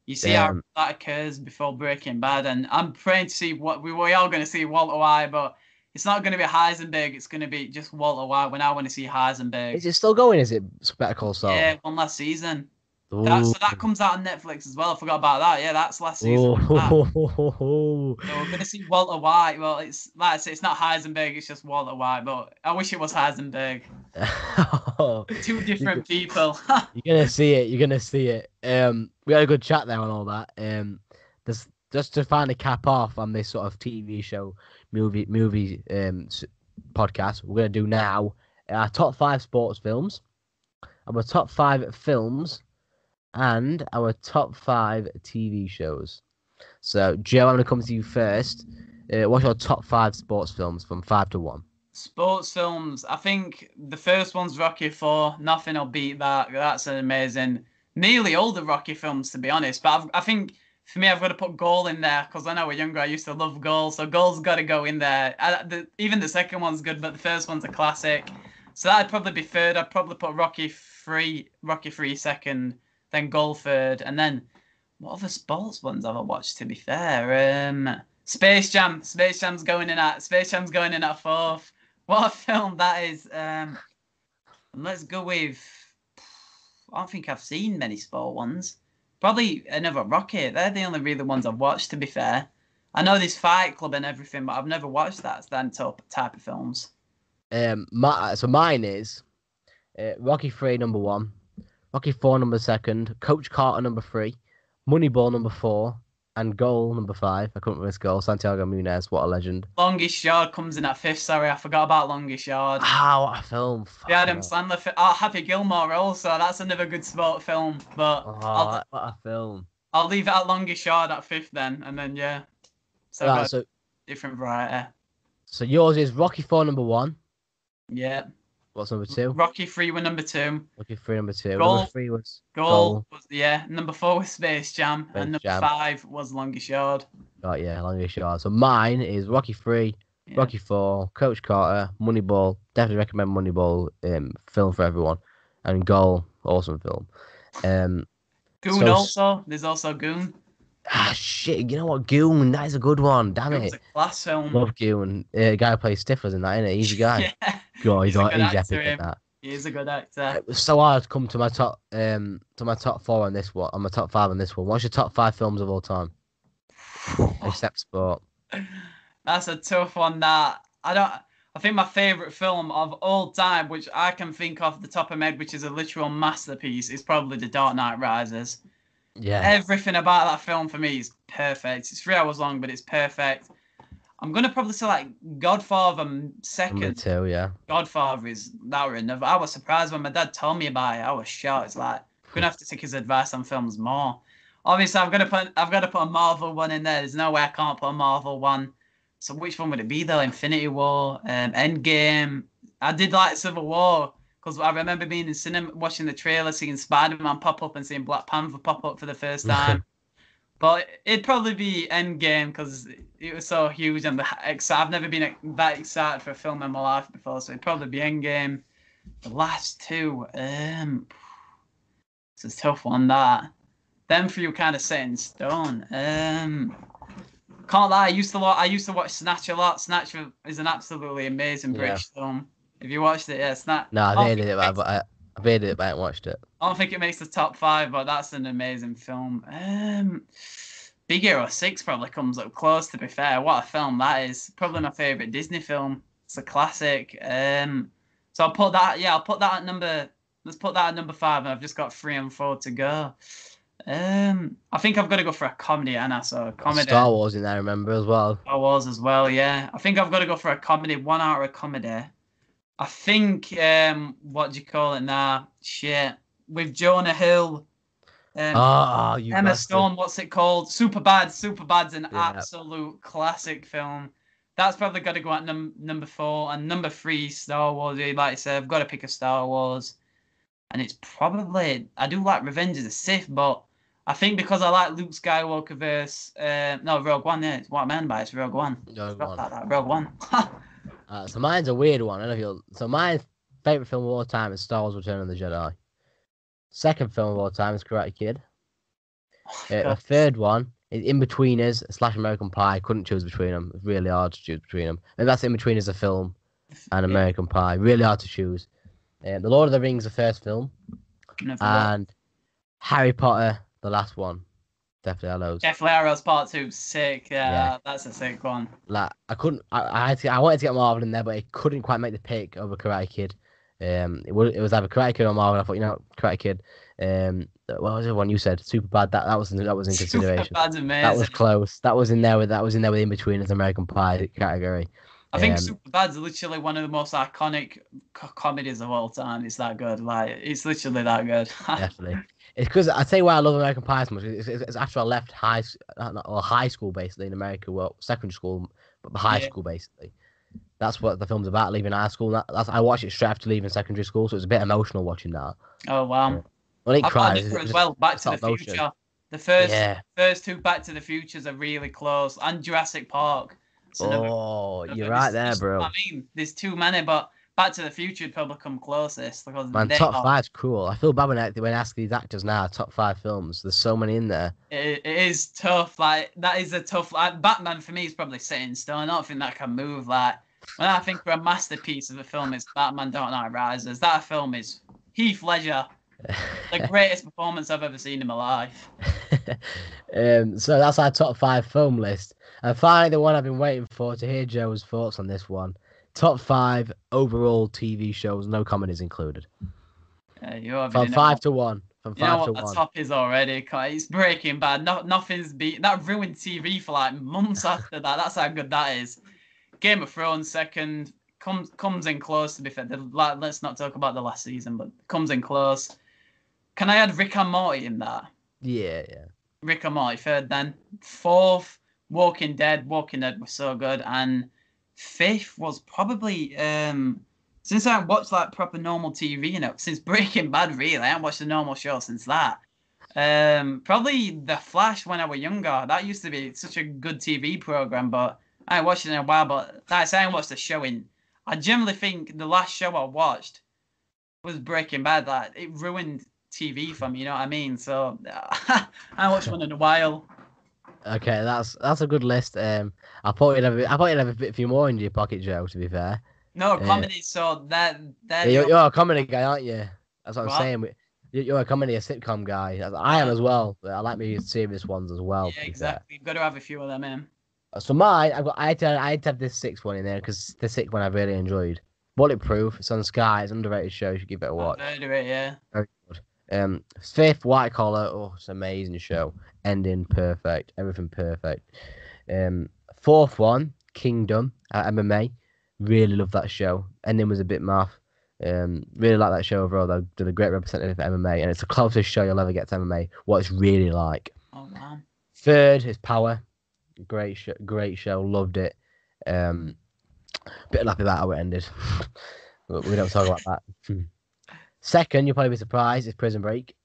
you see how Um, that occurs before Breaking Bad, and I'm praying to see what we we are going to see Walter White, but it's not going to be Heisenberg. It's going to be just Walter White. When I want to see Heisenberg. Is it still going? Is it Better Call Saul? Yeah, one last season. That, so that comes out on Netflix as well. I forgot about that. Yeah, that's last season. that. So we're gonna see Walter White. Well, it's like I say, it's not Heisenberg. It's just Walter White. But I wish it was Heisenberg. Two different people. You're gonna see it. You're gonna see it. Um, we had a good chat there on all that. Um, this just to finally cap off on this sort of TV show, movie, movie, um, podcast. We're gonna do now our top five sports films, our top five films, and our top five TV shows. So, Joe, I'm gonna come to you first. Uh, what's your top five sports films from five to one? Sports films. I think the first one's Rocky Four. Nothing will beat that. That's an amazing. Nearly all the Rocky films, to be honest. But I've, I think for me, I've got to put Goal in there because when I was younger, I used to love Goal. So Goal's got to go in there. I, the, even the second one's good, but the first one's a classic. So that'd probably be third. I'd probably put Rocky Three, Rocky Three second, then Goal third, and then what other sports ones have I watched? To be fair, um, Space Jam. Space Jam's going in at Space Jam's going in at fourth. What a film that is. Um, let's go with. I don't think I've seen many sport ones. Probably another Rocket. They're the only really ones I've watched. To be fair, I know this Fight Club and everything, but I've never watched that that type of films. Um, my, so mine is uh, Rocky Three number one, Rocky Four number second, Coach Carter number three, Moneyball number four, and Goal number five. I couldn't miss Goal. Santiago Munez, what a legend! Longest Yard comes in at fifth. Sorry, I forgot about Longest Yard. Ah, what a film! The Adam Sandler. Fi- oh, Happy Gilmore also. That's another good sport film. But hell. I'll, Oh, what a film! I'll leave it at Longest Yard at fifth then, and then yeah. So Right, so different variety. so yours is Rocky Four number one. Yeah. What's number two? Rocky Three were number two. Rocky Three number two. Goal. Number three was Goal, Goal. was yeah. Number four was Space Jam, Space and number Jam. five was Longest Yard. oh yeah, longest yard. So mine is Rocky Three, Yeah. Rocky Four, Coach Carter, Moneyball. Definitely recommend Moneyball. Um, film for everyone, and Goal, awesome film. Um, Goon So- also. There's also Goon. Ah shit, you know what, Goon, that is a good one. Damn Goon's it, a class film. love Goon. Uh, the guy who plays Stiflers in that, isn't he? He's a guy. yeah, God, he's, He's a all- good he's actor, epic him. that. he is a good actor. It was so hard to come to my top, um, to my top four on this one, on my top five on this one. What's your top five films of all time, except sport? That's a tough one. That I don't. I think my favorite film of all time, which I can think off the top of my head, which is a literal masterpiece, is probably The Dark Knight Rises. Yeah, Everything about that film for me is perfect. It's three hours long, but it's perfect. I'm gonna probably say like Godfather second. two. Yeah, Godfather is that were another. I was surprised when my dad told me about it. I was shocked. It's like I'm gonna have to take his advice on films more. Obviously, I've got to put I've got to put a Marvel one in there. There's no way I can't put a Marvel one. So which one would it be though? Infinity War, um, Endgame. I did like Civil War because I remember being in cinema watching the trailer, seeing Spider Man pop up and seeing Black Panther pop up for the first time. but it'd probably be Endgame because it was so huge and the ex- I've never been that excited for a film in my life before, so it'd probably be Endgame. The last two, um, it's a tough one. That them for were kind of set in stone. Um, can't lie, I used to lo- I used to watch Snatch a lot. Snatch is an absolutely amazing Yeah. British film. If you watched it, yeah, Snatch. no, I I've hated it, it but I, I, I've hated it, but I haven't watched it. I don't think it makes the top five, but that's an amazing film. Um, Big Hero Six probably comes up close. To be fair, what a film that is! Probably my favorite Disney film. It's a classic. Um, so I'll put that. Yeah, I'll put that at number. Let's put that at number five, and I've just got three and four to go. Um, I think I've got to go for a comedy, Anna. So a comedy. Star Wars in there, I remember as well. Star Wars as well, yeah. I think I've got to go for a comedy, one hour of comedy. I think um what do you call it now? Shit. With Jonah Hill. Um, Oh, you Emma. Stone, what's it called? Super Bad. Super Bad's an Yeah. absolute classic film. That's probably got to go at num- number four. And number three, Star Wars. yeah, Like I said, I've got to pick a Star Wars. and it's probably I do like Revenge of the Sith, but I think because I like Luke Skywalker verse. uh, no Rogue One. Yeah, it's what I meant by it's Rogue One. Rogue One. about that, Rogue One. Uh, so mine's a weird one. I don't know if you'll... So my favorite film of all time is Star Wars: Return of the Jedi. Second film of all time is Karate Kid. Uh, the third one is Inbetweeners slash American Pie. Couldn't choose between them. It's really hard to choose between them. And that's In Between is a film and American Pie. Really hard to choose. Um, the Lord of the Rings, the first film, Never watched. and Harry Potter, the last one. Definitely those. Deathly Hallows Part Two, sick. Yeah, Yeah. that's a sick one. Like I couldn't. I, I had to. I wanted to get Marvel in there, but it couldn't quite make the pick over Karate Kid. Um, it was it was either Karate Kid or Marvel. I thought, you know, Karate Kid. Um, what was the one you said? Super bad. That that was that was in consideration. That was close. That was in there with that was in there with in between as American Pie category. I think um, Superbad's literally one of the most iconic co- comedies of all time. It's that good. Like it's literally that good. Definitely. It's because I tell you why I love American Pie so much. It's, it's, it's after I left high uh, or high school basically in America, well, secondary school, but high Yeah. school basically. That's what the film's about. Leaving high school. That, that's I watched it straight after leaving secondary school, so it's a bit emotional watching that. oh wow. I've cry. it as well. Back to the. Future. The first Yeah. first two Back to the Futures are really close, and Jurassic Park. So Oh, you're right there, bro. I mean, there's too many, but Back to the Future would probably come closest because Man, top are- five's cool. I feel bad when I, when I ask these actors now, top five films. There's so many in there. It, it is tough. Like that is a tough. Like Batman for me is probably sitting still. I don't think that can move. Like when I think for a masterpiece of a film is Batman Dark Knight Rises. That film is Heath Ledger, the greatest performance I've ever seen in my life. um, so that's our top five film list. And finally, the one I've been waiting for to hear Joe's thoughts on this one. Top five overall TV shows, no comedies included. Uh, you already From five to one. From You know five what to the one. top is already. It's Breaking Bad. No, nothing's beat. That ruined TV for like months after that. That's how good that is. Game of Thrones second comes comes in close. To be fair, the, let's not talk about the last season, but comes in close. Can I add Rick and Morty in that? Yeah, yeah. Rick and Morty third, then fourth, Walking Dead. Walking Dead was so good, and fifth was probably um since I watched like proper normal TV, you know, since Breaking Bad. Really, I haven't watched a normal show since that. Um, probably The Flash when I was younger. That used to be such a good TV program, but I haven't watched it in a while. But like I say, I haven't watched the show in. I generally think the last show I watched was Breaking Bad. Like it ruined TV for me. You know what I mean? So I haven't watched one in a while. Okay, that's that's a good list. Um, I thought you'd have a- I thought you'd have a bit few more in your pocket, Joe. To be fair, No Yeah. comedy. So that that you're, you're a comedy guy, aren't you? That's what I'm saying. You're a comedy, a sitcom guy. I am as well. I like me serious ones as well. yeah, exactly. You've got to have a few of them in. So mine, I've got. I had to, I had to have this sixth one in there because the sixth one I really enjoyed. Bulletproof. It's on Sky. It's an underrated show. You should give it a watch. I've heard of it, yeah. Very good. Um, fifth, White Collar. Oh, it's an amazing show. Ending perfect. Everything perfect. Um, fourth one, Kingdom uh, MMA. Really love that show. Ending was a bit math. Um, really like that show overall. Though did a great representative of MMA, and it's the closest show you'll ever get to MMA. What it's really like. Oh man. Third is Power. Great show. Great show. Loved it. Um, bit unhappy about how it ended. but we don't talk about that. Second, you'll probably be surprised, is Prison Break.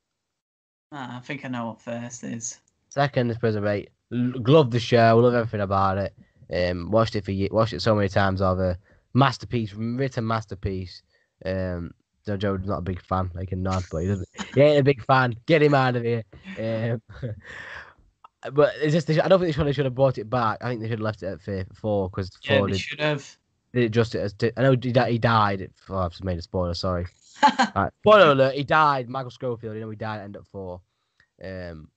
Ah, I think I know what first is. Second is Prison Break. Love the show. Love everything about it. Um, watched it for watched it so many times over. Masterpiece, written masterpiece. Um, so Joe's not a big fan. I can nod, but he doesn't. He ain't a big fan. Get him out of here. Um, but it's just. I don't think they should, they should have brought it back. I think they should have left it at four because Yeah, four they did, should have. did just it as. I know he, he died. Oh, I've just made a spoiler. Sorry. Right. Spoiler alert, he died. Michael Scofield, you know, he died end at four. Um,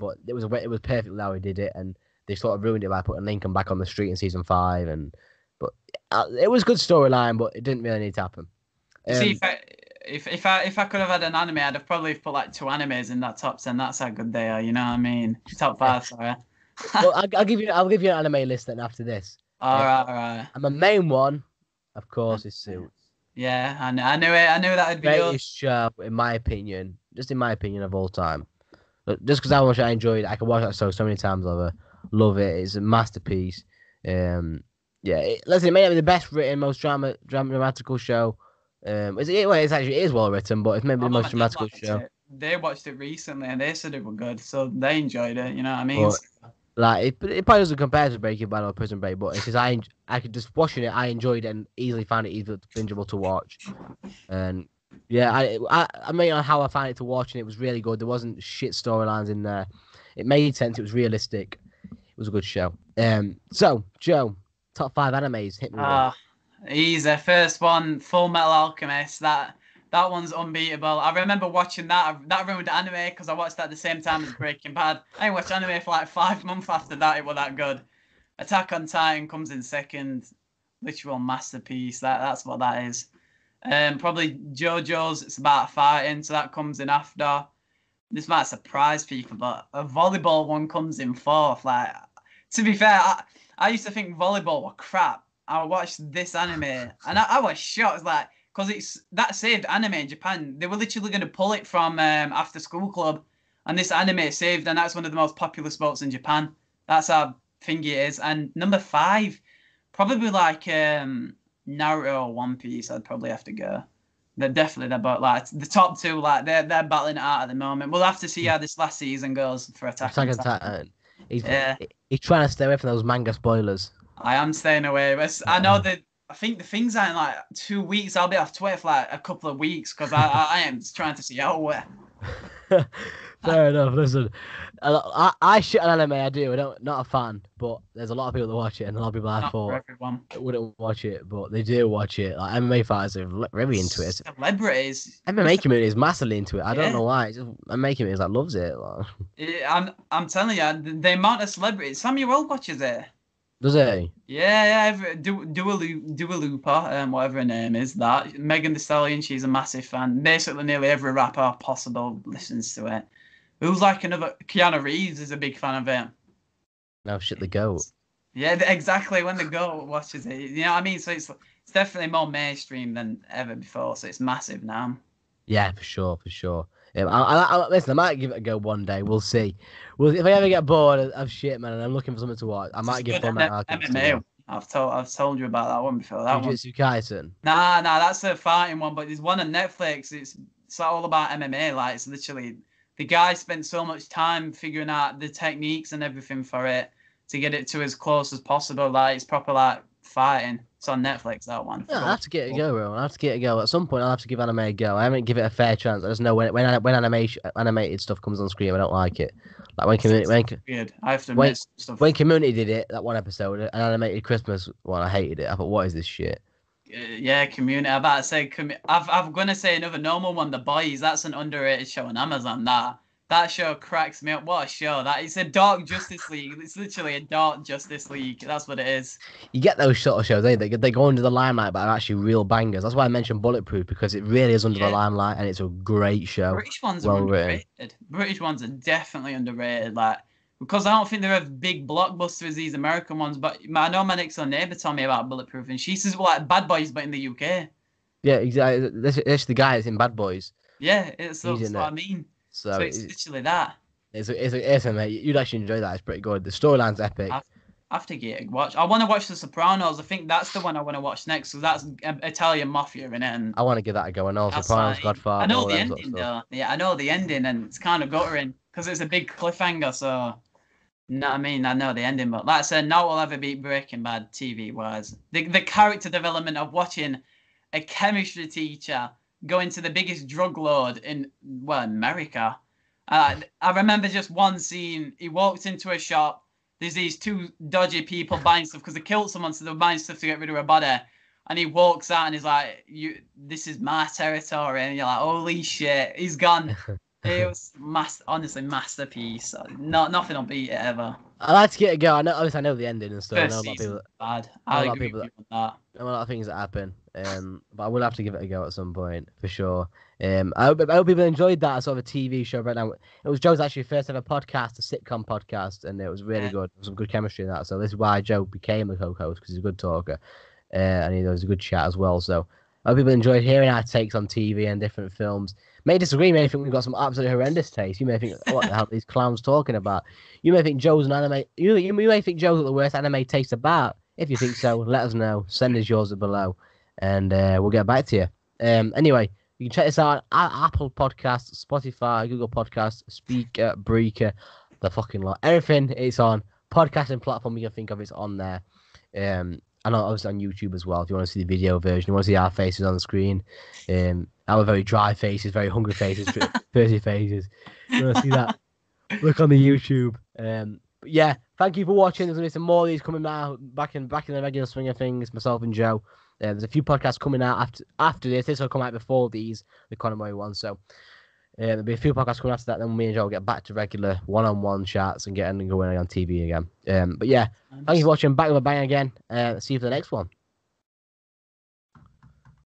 but it was it was perfect how he did it, and they sort of ruined it by putting Lincoln back on the street in season five. And but uh, it was good storyline, but it didn't really need to happen. You See, Um, if I, if if I if I could have had an anime, I'd have probably put like two animes in that top ten. That's how good they are. You know what I mean? Top five, sorry. well, I'll, I'll give you I'll give you an anime list then after this. All right, all right. And my main one, of course, is Suits. Yeah, I know. I knew it. I knew that would be yours. Greatest show, in my opinion, just in my opinion of all time. But just because I watched it, I enjoyed it. I can watch that show so many times over. Love it. It's a masterpiece. Um, yeah, it, listen, it may not be the best written, most drama, drama dramatical show Um, it's, it, well, it's actually it is well written, but it's maybe the most dramatical show. it. They watched it recently and they said it was good, so they enjoyed it. You know what I mean? But- Like it, it probably doesn't compare to Breaking Bad or Prison Break, but it's just I I could just watching it. I enjoyed it and easily found it easily bingeable to watch. And yeah, I I, I mean how I found it to watch, and it was really good. There wasn't shit storylines in there. It made sense. It was realistic. It was a good show. Um, so Joe, top five animes. Hit me. Ah, easy. First one, Full Metal Alchemist. That that one's unbeatable. I remember watching that. That ruined the anime because I watched that at the same time as Breaking Bad. I didn't watch anime for like five months after that. It was that good. Attack on Titan comes in second. Literal masterpiece. That that's what that is. Um, probably JoJo's. It's about fighting, so that comes in after. This might surprise people, but a volleyball one comes in fourth. Like, to be fair, I, I used to think volleyball were crap. I watched this anime and I, I was shocked, like, because it's that saved anime in Japan. They were literally going to pull it from um, After School Club, and this anime saved, and that's one of the most popular sports in Japan. That's how thingy it is. And number five, probably like um, Naruto or One Piece. I'd probably have to go. They're definitely they're both like the top two. Like they're they're battling it out at the moment. We'll have to see hmm. how this last season goes for Attack. Attack on Titan. He's Yeah. he's trying to stay away from those manga spoilers. I am staying away. But I know mm-hmm. that I think the things are in like two weeks. I'll be off Twitter for like a couple of weeks because I, I, I am trying to see where. Fair enough. Listen, I, I shit on anime. I do. I don't. Not a fan, but there's a lot of people that watch it, and a lot of people I Not thought everyone. wouldn't watch it, but they do watch it. Like MMA fighters are really into it. Celebrities. MMA community is massively into it. I don't know why. It's just, MMA community is like loves it. Like, I'm I'm telling you, the, the amount of celebrities. Samuel watches it. Does he? Yeah, yeah. Dua, Lu- Dua Lipa, um, whatever her name is, that Megan Thee Stallion. She's a massive fan. Basically, nearly every rapper possible listens to it. Who's like another? Keanu Reeves is a big fan of it. No shit. The goat. Yeah, exactly. When the goat watches it, you know what I mean. So it's it's definitely more mainstream than ever before. So it's massive now. Yeah, for sure, for sure. Um, I, I, I, listen, I might give it a go one day. We'll see. Well, if I ever get bored of, shit, man, and I'm looking for something to watch, I might give Good Full Metal a MMA. go. I've told I've told you about that one before. That one. Jujutsu Kaisen. Nah, nah, that's a fighting one. But there's one on Netflix. It's it's all about MMA. Like it's literally the guy spent so much time figuring out the techniques and everything for it to get it to as close as possible. Like it's proper like fighting. It's on Netflix. That one. Yeah, I'll have to get it a go, bro. I'll have to get it a go. At some point, I'll have to give anime a go. I haven't give it a fair chance. I just know when when when animation animated stuff comes on screen, I don't like it. Like when community when, Weird. I have to Wait, admit some stuff. when community did it, that one episode, an animated Christmas one, I hated it. I thought, what is this shit? Uh, yeah, community. I'm about to say, commu- I've, I'm gonna say another normal one, The Boys. That's an underrated show on Amazon. That that show cracks me up. What a show! That it's a dark Justice League. It's literally a dark Justice League. That's what it is. You get those sort of shows, eh? They they go under the limelight, but are actually real bangers. That's why I mentioned Bulletproof because it really is under Yeah. the limelight, and it's a great show. British ones well are written. underrated. British ones are definitely underrated. Like because I don't think they're as big blockbusters as these American ones. But I know my next door neighbor told me about Bulletproof, and she says well, like Bad Boys, but in the UK. Yeah, exactly. This, this the guy that's in Bad Boys. Yeah, it's that's what it. I mean. So, So, it's it's, literally that. it's, a, it's, a, it's a, mate. You'd actually enjoy that. It's pretty good. The storyline's epic. I- I have to get watch. I want to watch The Sopranos. I think that's the one I want to watch next because that's Italian mafia in it. And I want to give that a go. And also, that's Sopranos, like- Godfather. I know the that sort of ending though. Yeah, I know the ending, and it's kind of guttering because it's a big cliffhanger. So, you know what I mean? I know the ending, but like I said, no will ever beat Breaking Bad TV wise. The the character development of watching a chemistry teacher go to the biggest drug lord in well America. Uh, I remember just one scene. He walked into a shop. There's these two dodgy people buying stuff because they killed someone, so they're buying stuff to get rid of a body. And he walks out and he's like, "You, this is my territory," and you're like, "Holy shit, he's gone." it was mas- honestly masterpiece. Not nothing will beat it ever. I like to get a go. I know, obviously, I know the ending and stuff. I know First a lot of people, bad. I know I of agree people with you on that. a lot of things that happen. Um, but I will have to give it a go at some point for sure. Um, I hope, I hope people enjoyed that sort of a TV show right now. It was Joe's actually first ever podcast, a sitcom podcast, and it was really Yeah. good. Some good chemistry in that. So this is why Joe became a co-host because he's a good talker, uh, and he was a good chat as well. So I hope people enjoyed hearing our takes on TV and different films. May disagree, may think we've got some absolutely horrendous taste. You may think, what the hell are these clowns talking about? You may think Joe's an anime. You, you may think Joe's got the worst anime taste about. If you think so, let us know. Send us yours below, and uh, we'll get back to you. Um, anyway, you can check this out on Apple Podcasts, Spotify, Google Podcasts, Spreaker, Breaker, the fucking lot. Everything it's on. Podcasting platform you can think of, it's on there. Um, and obviously on YouTube as well. If you want to see the video version, you want to see our faces on the screen. Um, our very dry faces, very hungry faces, thirsty faces. You want to see that? Look on the YouTube. Um, but yeah, thank you for watching. There's gonna be some more of these coming out back in back in the regular swing of things. Myself and Joe. Uh, there's a few podcasts coming out after after this. This will come out before these, the Conor Murray one. So uh, there'll be a few podcasts coming after that. Then me and Joe will get back to regular one-on-one chats and getting going on TV again. Um, but yeah, thank you for watching. Back with a bang again. Uh, see you for the next one.